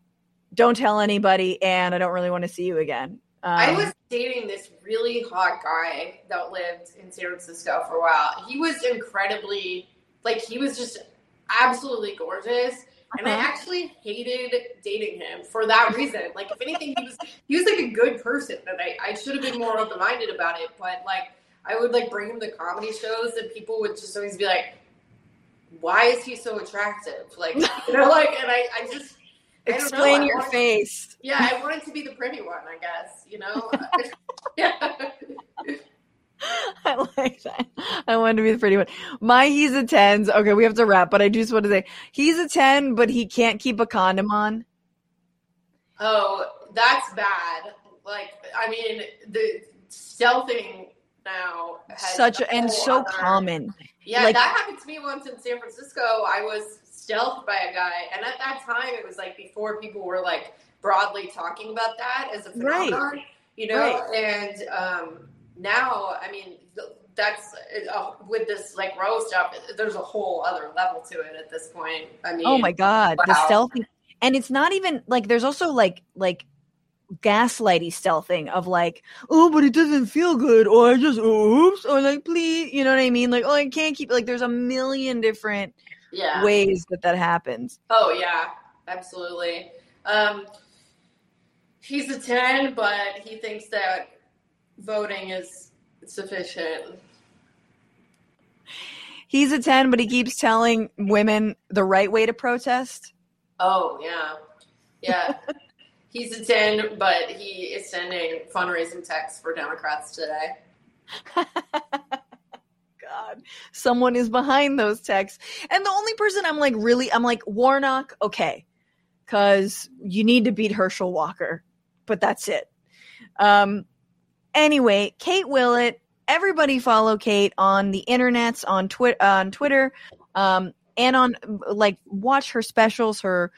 B: don't tell anybody, and I don't really want to see you again. Um,
A: I was dating this really hot guy that lived in San Francisco for a while. He was incredibly like he was just absolutely gorgeous. And I actually hated dating him for that reason. Like, if anything, he was he was like a good person, and I, I should have been more open minded about it. But like, I would like bring him to comedy shows, and people would just always be like, "Why is he so attractive?" Like, you [laughs] know, like, and I, I just I
B: explain your
A: wanted-
B: face.
A: Yeah, I wanted to be the pretty one, I guess. You know, [laughs] [laughs] [laughs]
B: I like that. I wanted to be the pretty one. My he's a tens. Okay, we have to wrap, but I just want to say he's a ten, but he can't keep a condom on.
A: Oh, that's bad. Like, I mean, the stealthing now has
B: Such
A: a
B: and so
A: other-
B: common.
A: Yeah,
B: Like-
A: that happened to me once in San Francisco. I was stealthed by a guy, and at that time, it was like before people were like broadly talking about that as a
B: Right.
A: phenomenon, you know.
B: Right.
A: And um, now, I mean, that's uh, with this like Roe stuff. There's a whole other level to it at this point. I mean,
B: Oh my god, the
A: wow.
B: stealthing, and it's not even like there's also like like gaslighty stealthing of like, oh, but it doesn't feel good, or I just oops, or like please, you know what I mean? Like, oh, I can't keep like there's a million different
A: Yeah.
B: ways that that happens.
A: Oh yeah, absolutely. Um, he's a ten, but he thinks that voting is sufficient.
B: He's a ten, but he keeps telling women the right way to protest.
A: Oh yeah, yeah. [laughs] he's a ten, but he is sending fundraising texts for Democrats today. [laughs]
B: God, someone is behind those texts. And the only person I'm like really, I'm like Warnock, okay, because you need to beat Herschel Walker, but that's it. Um, anyway, Kate Willett, everybody follow Kate on the internets, on Twitter, on Twitter, um, and on like watch her specials. Her,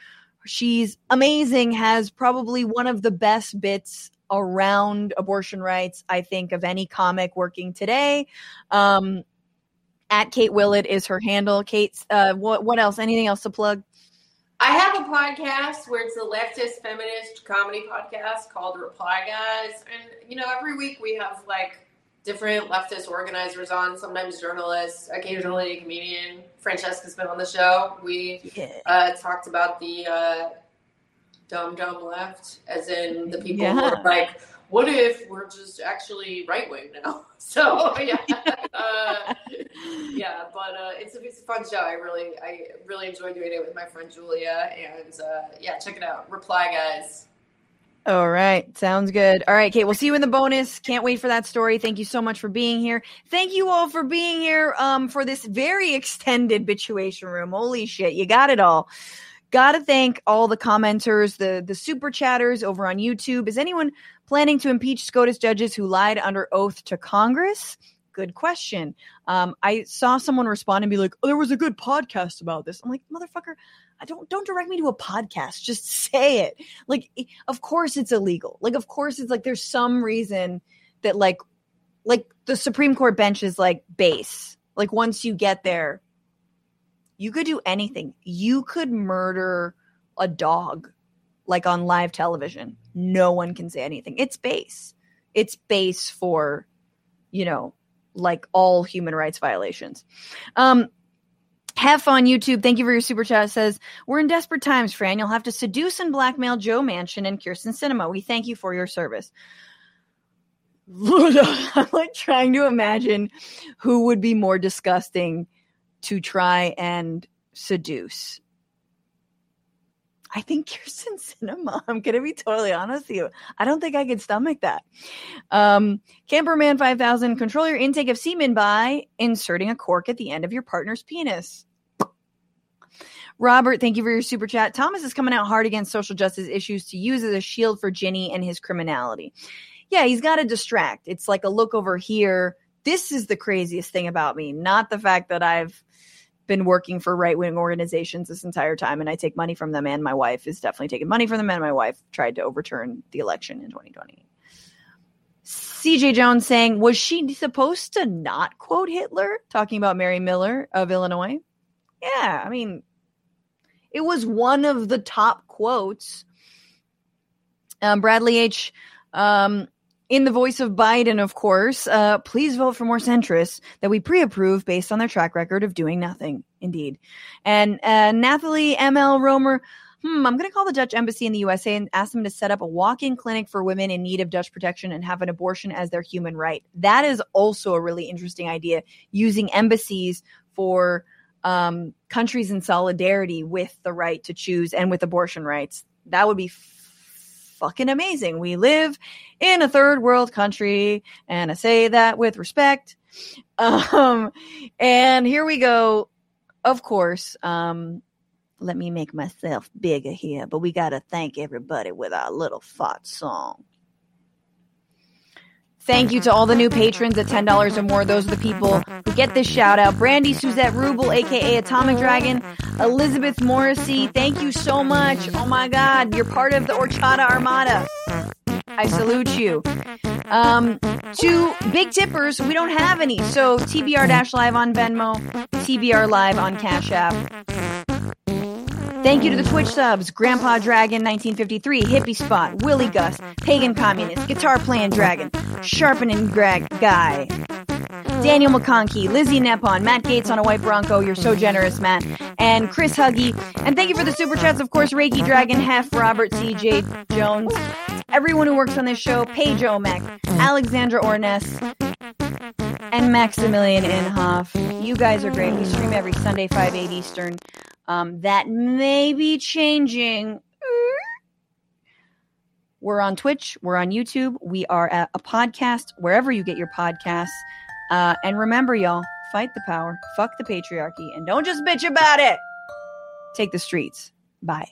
B: she's amazing. Has probably one of the best bits around abortion rights, I think, of any comic working today. Um, at Kate Willett is her handle. Kate, uh, what what else? Anything else to plug?
A: I have a podcast where it's a leftist feminist comedy podcast called Reply Guys. And, you know, every week we have like different leftist organizers on, sometimes journalists, occasionally a comedian. Francesca's been on the show. We uh, talked about the uh, dumb, dumb left, as in the people who are like, what if we're just actually right wing now? [laughs] So, yeah. uh, yeah, but uh, it's, a, it's a fun show. I really, I really enjoy doing it with my friend Julia. And uh, yeah, check it out. Reply, guys.
B: All right, sounds good. All right, Kate, we'll see you in the bonus. Can't wait for that story. Thank you so much for being here. Thank you all for being here um, for this very extended bitchuation room. Holy shit, you got it all. Got to thank all the commenters, the the super chatters over on YouTube. Is anyone planning to impeach SCOTUS judges who lied under oath to Congress? Good question. Um, I saw someone respond and be like, "Oh, there was a good podcast about this." I'm like, "Motherfucker, I don't don't direct me to a podcast. [laughs] Just say it." Like, of course it's illegal. Like, of course it's like there's some reason that like like the Supreme Court bench is like base. Like once you get there, you could do anything. You could murder a dog like on live television. No one can say anything. It's base. It's base for, you know, like all human rights violations. Um have fun, YouTube. Thank you for your super chat. Says, We're in desperate times, Fran. You'll have to seduce and blackmail Joe Manchin and Kyrsten Sinema. We thank you for your service. [laughs] I'm like trying to imagine who would be more disgusting to try and seduce. I think [laughs] Kyrsten Sinema. I'm gonna be totally honest with you. I don't think I could stomach that. Um, Camperman 5000, control your intake of semen by inserting a cork at the end of your partner's penis. Robert, thank you for your super chat. Thomas is coming out hard against social justice issues to use as a shield for Ginni and his criminality. Yeah, he's got to distract. It's like a look over here. This is the craziest thing about me, not the fact that I've been working for right wing organizations this entire time and I take money from them, and my wife is definitely taking money from them, and my wife tried to overturn the election in 2020. CJ Jones saying, was she supposed to not quote Hitler? Talking about Mary Miller of Illinois. Yeah, I mean, it was one of the top quotes. Um, Bradley H. Um, in the voice of Biden, of course, uh, please vote for more centrists that we pre approve based on their track record of doing nothing. Indeed. And uh, Nathalie ML Romer, hmm, I'm going to call the Dutch embassy in the USA and ask them to set up a walk in clinic for women in need of Dutch protection and have an abortion as their human right. That is also a really interesting idea, using embassies for um, countries in solidarity with the right to choose and with abortion rights. That would be fucking amazing. We live in a third world country, and I say that with respect. [laughs] Um, and here we go. Of course, um, let me make myself bigger here, but we got to thank everybody with our little fart song. Thank you to all the new patrons at $10 or more. Those are the people who get this shout out. Brandy Suzette Rubel, aka Atomic Dragon, Elizabeth Morrissey. Thank you so much. Oh my God, you're part of the Orchada Armada. I salute you. Um, to big tippers, we don't have any. So TBR Live on Venmo, TBR Live on Cash App. Thank you to the Twitch subs Grandpa Dragon 1953, Hippie Spot, Willie Gus, Pagan Communist, Guitar Playing Dragon, Sharpening Greg Guy, Daniel McConkey, Lizzie Nepon, Matt Gates on a white Bronco. You're so generous, Matt. And Chris Huggy. And thank you for the super chats, of course, Reiki Dragon, Hef, Robert CJ Jones, everyone who works on this show, Paige Omek, Alexandra Ornes, and Maximilian Inhoff. You guys are great. We stream every Sunday, 5, 8 Eastern. Um, that may be changing. We're on Twitch. We're on YouTube. We are at a podcast wherever you get your podcasts. Uh, and remember, y'all, fight the power, fuck the patriarchy, and don't just bitch about it. Take the streets. Bye.